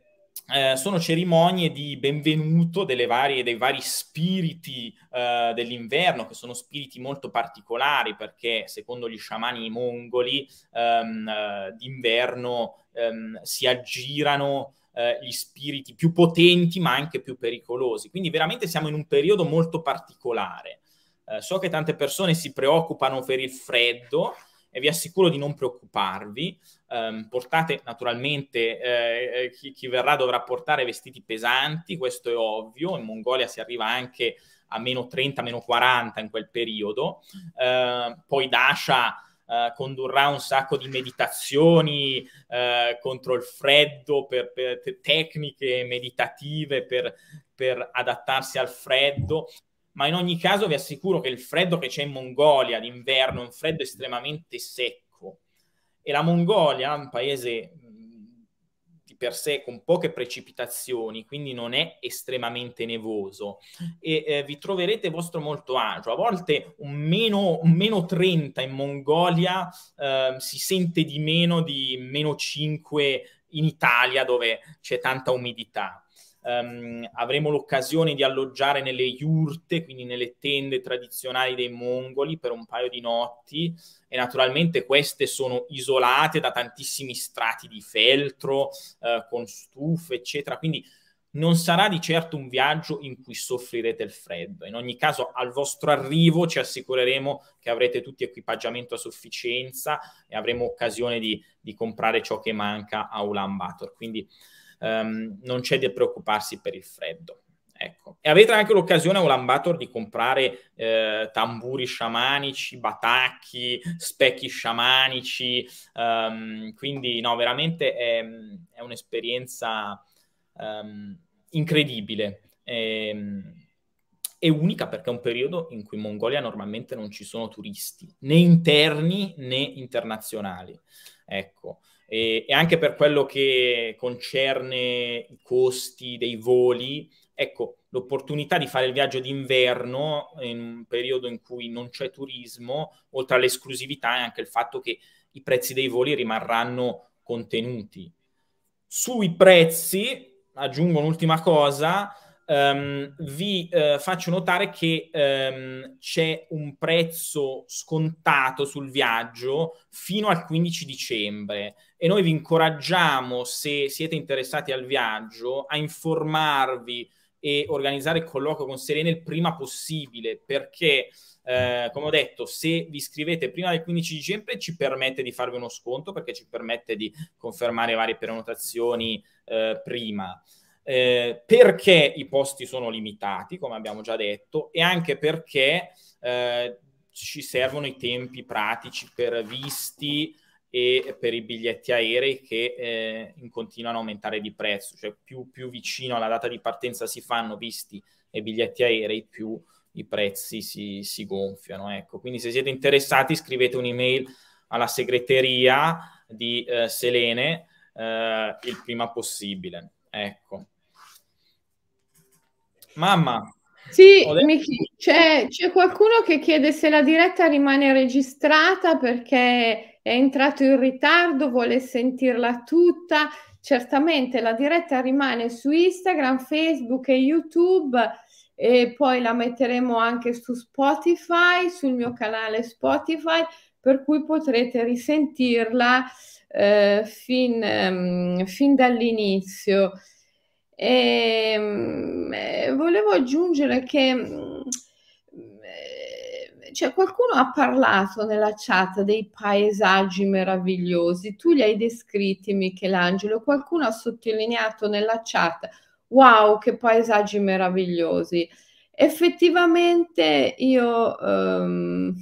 eh, sono cerimonie di benvenuto varie, dei vari spiriti eh, dell'inverno, che sono spiriti molto particolari perché secondo gli sciamani mongoli ehm, eh, d'inverno ehm, si aggirano eh, gli spiriti più potenti ma anche più pericolosi. Quindi veramente siamo in un periodo molto particolare. Eh, so che tante persone si preoccupano per il freddo e vi assicuro di non preoccuparvi. Um, portate naturalmente, eh, eh, chi, chi, verrà dovrà portare vestiti pesanti, questo è ovvio, in Mongolia si arriva anche a meno 30, meno 40 in quel periodo. Uh, poi Dasha Uh, condurrà un sacco di meditazioni uh, contro il freddo, per, per tecniche meditative per, per, adattarsi al freddo. Ma in ogni caso vi assicuro che il freddo che c'è in Mongolia d'inverno è un freddo estremamente secco. E la Mongolia, un paese per sé con poche precipitazioni, quindi non è estremamente nevoso e eh, vi troverete vostro molto agio. A volte un meno, un meno 30 in Mongolia eh, si sente di meno di meno 5 in Italia dove c'è tanta umidità. Um, avremo l'occasione di alloggiare nelle yurte, quindi nelle tende tradizionali dei mongoli per un paio di notti e naturalmente queste sono isolate da tantissimi strati di feltro, uh, con stufe, eccetera, quindi non sarà di certo un viaggio in cui soffrirete il freddo. In ogni caso, al vostro arrivo ci assicureremo che avrete tutti equipaggiamento a sufficienza e avremo occasione di, di comprare ciò che manca a Ulaanbaatar. Quindi um, non c'è da preoccuparsi per il freddo. Ecco. E avete anche l'occasione a Ulaanbaatar di comprare eh, tamburi sciamanici, batacchi, specchi sciamanici, um, quindi no, veramente è, è un'esperienza um, incredibile e, e, unica perché è un periodo in cui in Mongolia normalmente non ci sono turisti, né interni né internazionali. Ecco. E, e anche per quello che concerne i costi dei voli, ecco, l'opportunità di fare il viaggio d'inverno in un periodo in cui non c'è turismo, oltre all'esclusività, è anche il fatto che i prezzi dei voli rimarranno contenuti. Sui prezzi, aggiungo un'ultima cosa, um, vi uh, faccio notare che um, c'è un prezzo scontato sul viaggio fino al 15 dicembre e noi vi incoraggiamo, se siete interessati al viaggio, a informarvi e organizzare il colloquio con Serena il prima possibile perché eh, come ho detto, se vi iscrivete prima del 15 dicembre ci permette di farvi uno sconto perché ci permette di confermare varie prenotazioni eh, prima. Eh, perché i posti sono limitati, come abbiamo già detto, e anche perché eh, ci servono i tempi pratici per visti e per i biglietti aerei che eh, continuano a aumentare di prezzo, cioè più, più, vicino alla data di partenza si fanno visti e biglietti aerei, più i prezzi si, si gonfiano. Ecco. Quindi se siete interessati scrivete un'email alla segreteria di eh, Selene eh, il prima possibile. Ecco. Mamma. Sì, Michi, c'è, c'è qualcuno che chiede se la diretta rimane registrata perché è entrato in ritardo, vuole sentirla tutta. Certamente la diretta rimane su Instagram, Facebook e YouTube e poi la metteremo anche su Spotify, sul mio canale Spotify, per cui potrete risentirla eh, fin, um, fin dall'inizio. E, um, eh, volevo aggiungere che um, cioè, qualcuno ha parlato nella chat dei paesaggi meravigliosi, tu li hai descritti Michelangelo, qualcuno ha sottolineato nella chat wow, che paesaggi meravigliosi. Effettivamente io um,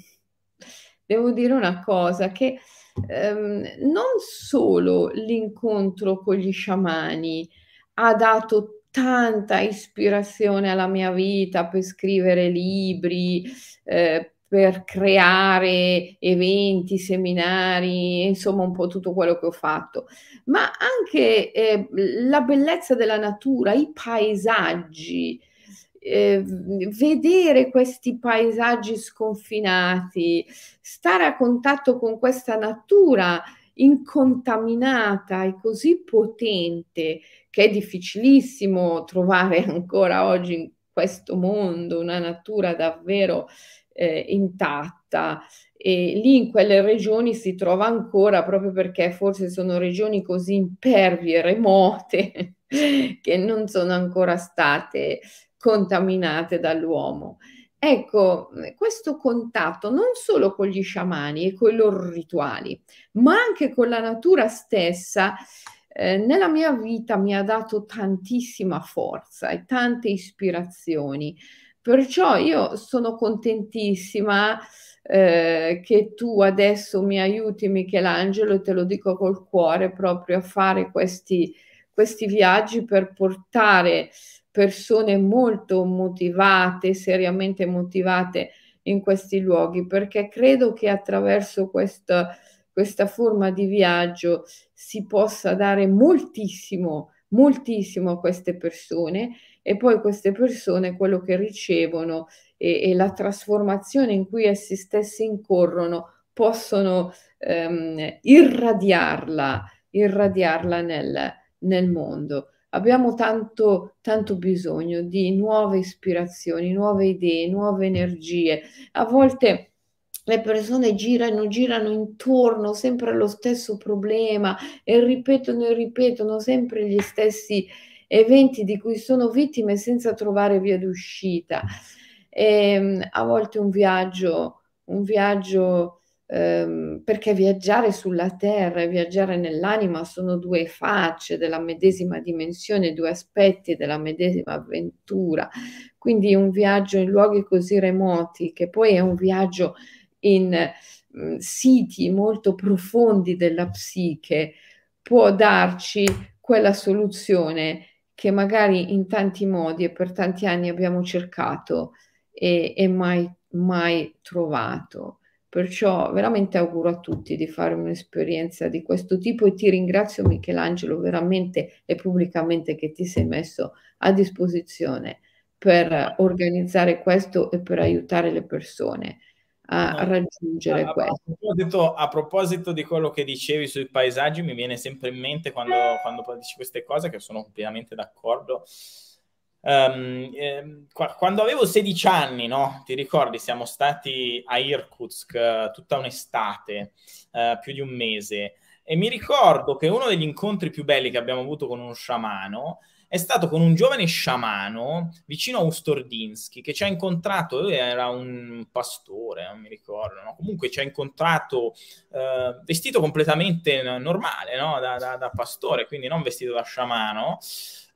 devo dire una cosa, che um, non solo l'incontro con gli sciamani ha dato tanta ispirazione alla mia vita per scrivere libri, eh, per creare eventi, seminari, insomma un po' tutto quello che ho fatto, ma anche eh, la bellezza della natura, i paesaggi, eh, vedere questi paesaggi sconfinati, stare a contatto con questa natura incontaminata e così potente che è difficilissimo trovare ancora oggi in questo mondo una natura davvero eh, intatta e lì in quelle regioni si trova ancora proprio perché forse sono regioni così impervie, remote, che non sono ancora state contaminate dall'uomo. Ecco, questo contatto non solo con gli sciamani e con i loro rituali, ma anche con la natura stessa, eh, nella mia vita mi ha dato tantissima forza e tante ispirazioni. Perciò io sono contentissima eh, che tu adesso mi aiuti Michelangelo, e te lo dico col cuore, proprio a fare questi, questi viaggi per portare persone molto motivate, seriamente motivate in questi luoghi, perché credo che attraverso questa, questa forma di viaggio si possa dare moltissimo, moltissimo a queste persone e poi queste persone quello che ricevono e, e la trasformazione in cui essi stessi incorrono possono ehm, irradiarla, irradiarla nel, nel mondo. Abbiamo tanto, tanto bisogno di nuove ispirazioni, nuove idee, nuove energie. A volte le persone girano, girano intorno sempre allo stesso problema e ripetono e ripetono sempre gli stessi eventi di cui sono vittime senza trovare via d'uscita. E, ehm, a volte un viaggio, un viaggio ehm, perché viaggiare sulla terra e viaggiare nell'anima sono due facce della medesima dimensione, due aspetti della medesima avventura. Quindi un viaggio in luoghi così remoti, che poi è un viaggio in mh, mm, siti molto profondi della psiche, può darci quella soluzione che magari in tanti modi e per tanti anni abbiamo cercato e, e mai, mai trovato. Perciò veramente auguro a tutti di fare un'esperienza di questo tipo e ti ringrazio Michelangelo veramente e pubblicamente che ti sei messo a disposizione per organizzare questo e per aiutare le persone a no, raggiungere a, questo. A proposito, a proposito, di quello che dicevi sui paesaggi, mi viene sempre in mente quando, quando dici queste cose, che sono pienamente d'accordo, Um, eh, quando avevo 16 anni, no? Ti ricordi, siamo stati a Irkutsk uh, tutta un'estate, uh, più di un mese, e mi ricordo che uno degli incontri più belli che abbiamo avuto con uno sciamano è stato con un giovane sciamano vicino a Ustordinsky che ci ha incontrato, lui era un pastore, non mi ricordo, no? comunque ci ha incontrato uh, vestito completamente normale, no? da, da, da pastore, quindi non vestito da sciamano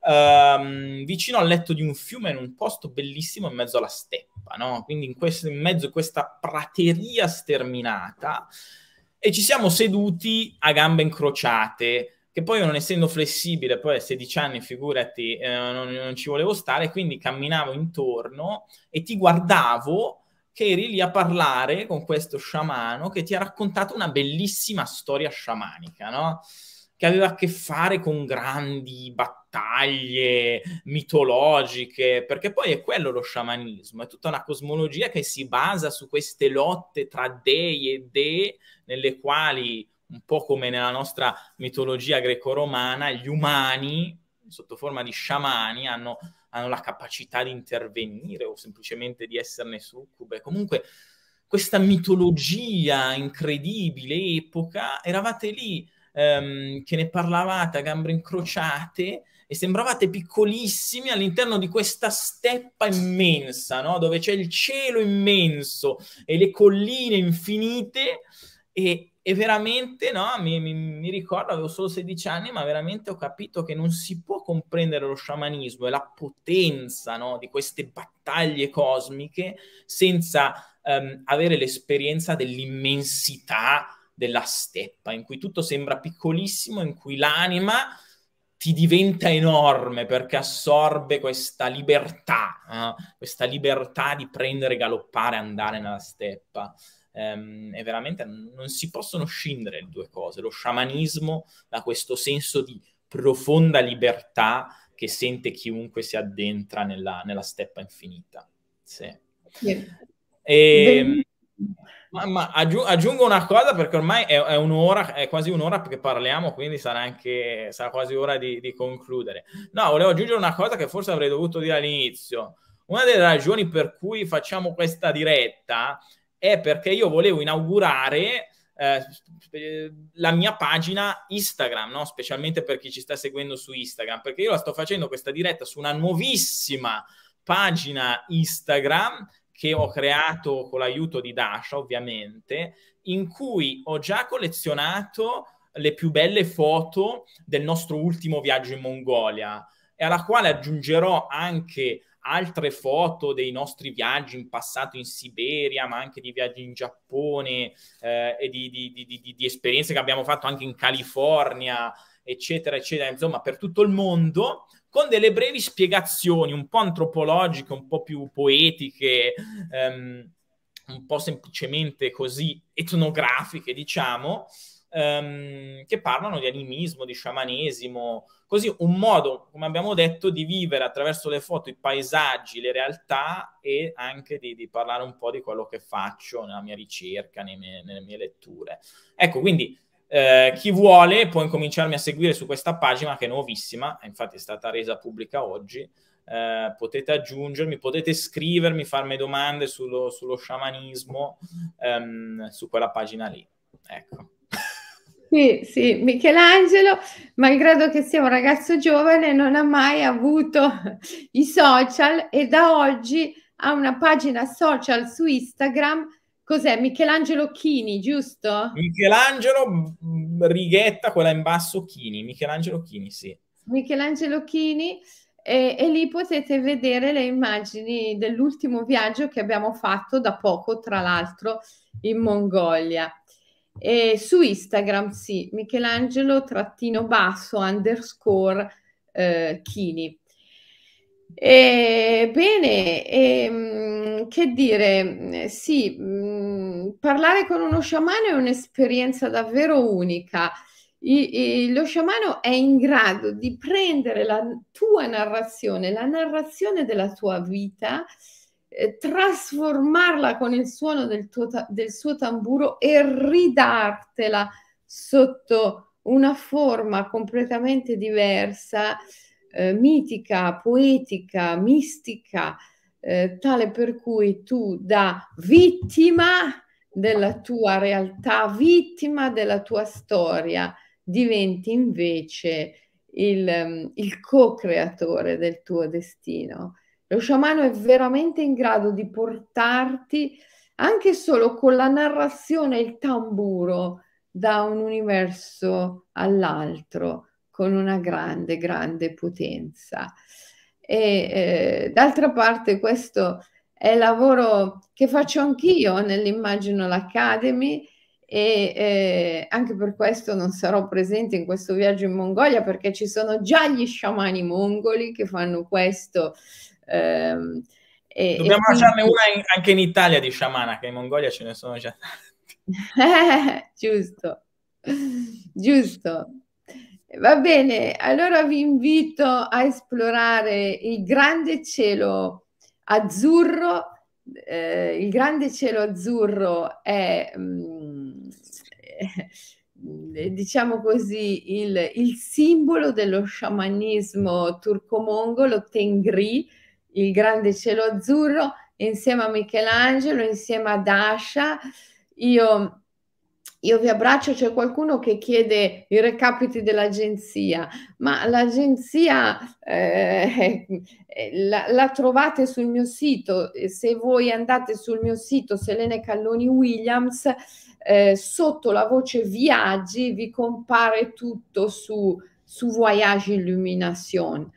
ehm, vicino al letto di un fiume in un posto bellissimo in mezzo alla steppa, no? quindi in, questo, in mezzo a questa prateria sterminata e ci siamo seduti a gambe incrociate che poi non essendo flessibile, poi a 16 anni figurati, eh, non, non, ci volevo stare, quindi camminavo intorno e ti guardavo che eri lì a parlare con questo sciamano che ti ha raccontato una bellissima storia sciamanica, no? Che aveva a che fare con grandi battaglie mitologiche, perché poi è quello lo sciamanismo, è tutta una cosmologia che si basa su queste lotte tra dei e dee, nelle quali, un po' come nella nostra mitologia greco-romana, gli umani, sotto forma di sciamani, hanno, hanno la capacità di intervenire o semplicemente di esserne succube. Comunque, questa mitologia incredibile, epoca, eravate lì ehm, che ne parlavate a gambe incrociate e sembravate piccolissimi all'interno di questa steppa immensa, no? dove c'è il cielo immenso e le colline infinite e, e veramente, no? mi, mi, mi, ricordo, avevo solo 16 anni, ma veramente ho capito che non si può comprendere lo sciamanismo e la potenza no? di queste battaglie cosmiche senza um, avere l'esperienza dell'immensità della steppa, in cui tutto sembra piccolissimo, in cui l'anima ti diventa enorme perché assorbe questa libertà, eh? questa libertà di prendere, galoppare, andare nella steppa. Ehm, e veramente non si possono scindere le due cose. Lo sciamanismo da questo senso di profonda libertà che sente chiunque si addentra nella, nella steppa infinita. Sì. Yeah. E, ma, ma aggiung- aggiungo una cosa perché ormai è, è, un'ora, è quasi un'ora che parliamo, quindi sarà anche sarà quasi ora di, di, concludere. No, volevo aggiungere una cosa che forse avrei dovuto dire all'inizio. Una delle ragioni per cui facciamo questa diretta è perché io volevo inaugurare eh, la mia pagina Instagram, no? specialmente per chi ci sta seguendo su Instagram, perché io la sto facendo questa diretta su una nuovissima pagina Instagram che ho creato con l'aiuto di Dasha, ovviamente, in cui ho già collezionato le più belle foto del nostro ultimo viaggio in Mongolia e alla quale aggiungerò anche altre foto dei nostri viaggi in passato in Siberia, ma anche di viaggi in Giappone eh, e di, di, di, di, esperienze che abbiamo fatto anche in California, eccetera, eccetera, insomma, per tutto il mondo, con delle brevi spiegazioni un po' antropologiche, un po' più poetiche, um, un po' semplicemente così etnografiche, diciamo, um, che parlano di animismo, di sciamanesimo, così un modo, come abbiamo detto, di vivere attraverso le foto i paesaggi, le realtà e anche di, di parlare un po' di quello che faccio nella mia ricerca, mie, nelle mie letture. Ecco, quindi eh, chi vuole può incominciarmi a seguire su questa pagina che è nuovissima, infatti è stata resa pubblica oggi. Eh, potete aggiungermi, potete scrivermi, farmi domande sullo, sullo sciamanismo ehm, su quella pagina lì. Ecco. Sì, sì, Michelangelo, malgrado che sia un ragazzo giovane, non ha mai avuto i social e da oggi ha una pagina social su Instagram. Cos'è? Michelangelo Chini, giusto? Michelangelo Righetta, quella in basso Chini. Michelangelo Chini, sì. Michelangelo Chini. E, e, lì potete vedere le immagini dell'ultimo viaggio che abbiamo fatto da poco, tra l'altro, in Mongolia. E su Instagram, sì, Michelangelo trattino basso underscore eh, Chini. E, bene, e, mm, che dire, sì, mh, mm, parlare con uno sciamano è un'esperienza davvero unica. I, i, lo sciamano è in grado di prendere la tua narrazione, la narrazione della tua vita, eh, trasformarla con il suono del, tuo, del suo tamburo e ridartela sotto una forma completamente diversa eh, mitica, poetica, mistica, eh, tale per cui tu da vittima della tua realtà, vittima della tua storia, diventi invece il, il co-creatore del tuo destino. Lo sciamano è veramente in grado di portarti anche solo con la narrazione il tamburo da un universo all'altro con una grande, grande potenza. E eh, d'altra parte questo è il lavoro che faccio anch'io nell'Imaginal Academy e eh, anche per questo non sarò presente in questo viaggio in Mongolia perché ci sono già gli sciamani mongoli che fanno questo. Ehm, e, Dobbiamo e lasciarne una in, anche in Italia di sciamana, che in Mongolia ce ne sono già tanti. giusto, giusto. Va bene, allora vi invito a esplorare il grande cielo azzurro. Eh, il grande cielo azzurro è, mm, eh, diciamo così, il, il, simbolo dello sciamanismo turco-mongolo, Tengri, il grande cielo azzurro, insieme a Michelangelo, insieme a Dasha. Io io vi abbraccio, c'è qualcuno che chiede i recapiti dell'agenzia, ma l'agenzia eh, la, la, trovate sul mio sito, se voi andate sul mio sito Selene Calloni Williams, eh, sotto la voce viaggi vi compare tutto su, su Voyage Illumination,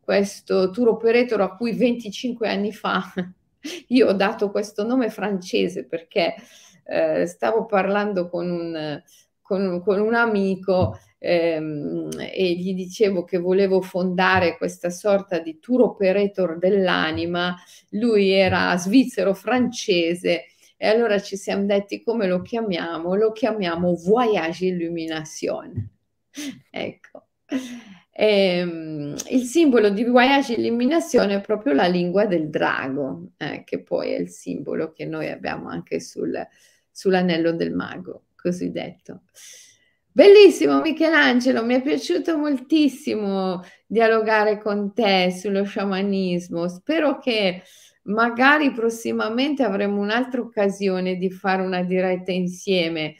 questo tour operator a cui 25 anni fa io ho dato questo nome francese perché eh, stavo parlando con un, con, con un amico ehm, e gli dicevo che volevo fondare questa sorta di tour operator dell'anima, lui era svizzero-francese e allora ci siamo detti come lo chiamiamo? Lo chiamiamo Voyage Illumination. ecco. E, um, il simbolo di Voyage Illumination è proprio la lingua del drago, eh, che poi è il simbolo che noi abbiamo anche sul, sull'anello del mago cosiddetto. Bellissimo Michelangelo, mi è piaciuto moltissimo dialogare con te sullo sciamanismo. Spero che magari prossimamente avremo un'altra occasione di fare una diretta insieme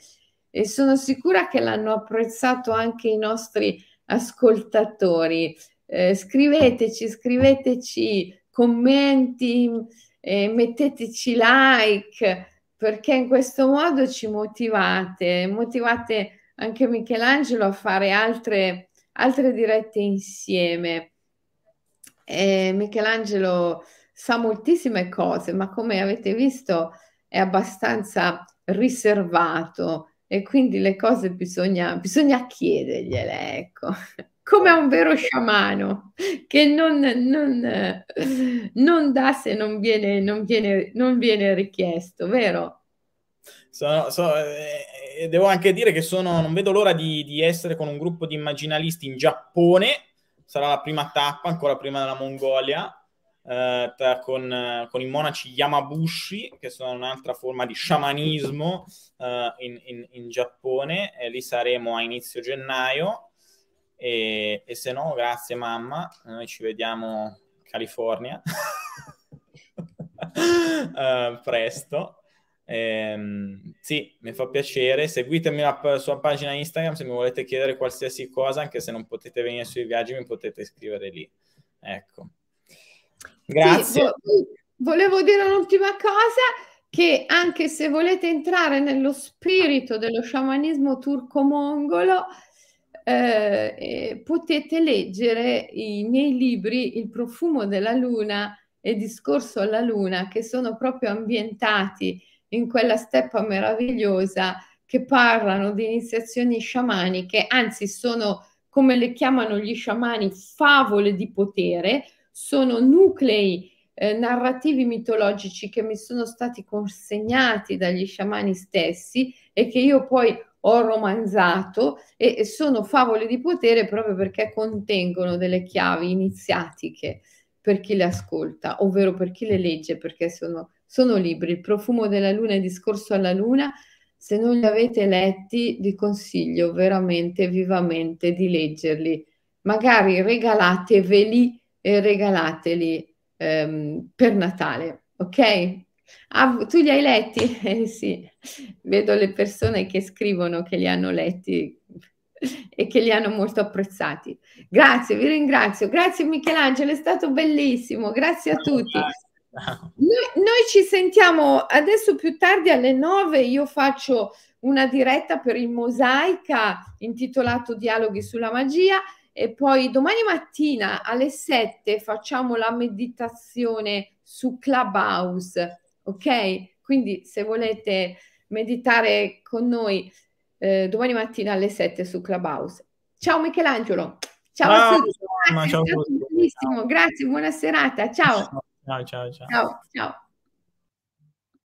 e sono sicura che l'hanno apprezzato anche i nostri ascoltatori. Eh, scriveteci, scriveteci commenti, eh, metteteci like perché in questo modo ci motivate, motivate anche Michelangelo a fare altre, altre dirette insieme. E Michelangelo sa moltissime cose, ma come avete visto è abbastanza riservato e quindi le cose bisogna, bisogna chiedergliele, ecco come a un vero sciamano che non, non, non dà se non viene, non, viene, non viene richiesto, vero? Sono, so, eh, devo anche dire che sono, non vedo l'ora di, di, essere con un gruppo di immaginalisti in Giappone, sarà la prima tappa, ancora prima della Mongolia, eh, con, con, i monaci Yamabushi, che sono un'altra forma di sciamanismo eh, in, in, in Giappone, e lì saremo a inizio gennaio e, e se no, grazie mamma, noi ci vediamo in California uh, presto. Ehm, Sì, mi fa piacere. Seguitemi la sua pagina Instagram se mi volete chiedere qualsiasi cosa, anche se non potete venire sui viaggi, mi potete scrivere lì. Ecco. Grazie. Sì, volevo dire un'ultima cosa che anche se volete entrare nello spirito dello sciamanismo turco-mongolo, eh, potete leggere i miei libri Il profumo della luna e Discorso alla luna, che sono proprio ambientati in quella steppa meravigliosa che parlano di iniziazioni sciamaniche, anzi sono come le chiamano gli sciamani favole di potere, sono nuclei eh, narrativi mitologici che mi sono stati consegnati dagli sciamani stessi e che io poi ho romanzato e, sono favole di potere proprio perché contengono delle chiavi iniziatiche per chi le ascolta, ovvero per chi le legge, perché sono, sono libri. Il profumo della luna e discorso alla luna, se non li avete letti, vi consiglio veramente vivamente di leggerli. Magari regalateveli e regalateli ehm, per Natale, ok? Ah, tu li hai letti? Eh sì, vedo le persone che scrivono che li hanno letti e che li hanno molto apprezzati. Grazie, vi ringrazio. Grazie Michelangelo, è stato bellissimo. Grazie a tutti. Noi, noi ci sentiamo adesso più tardi alle 9. Io faccio una diretta per il Mosaica intitolato Dialoghi sulla magia e poi domani mattina alle 7 facciamo la meditazione su Clubhouse, ok? Quindi se volete meditare con noi eh, domani mattina alle 7 su Clubhouse. Ciao Michelangelo. Ciao, ciao a tutti. Ciao, ciao. Grazie, buona serata. Ciao, ciao, ciao. Ciao, ciao.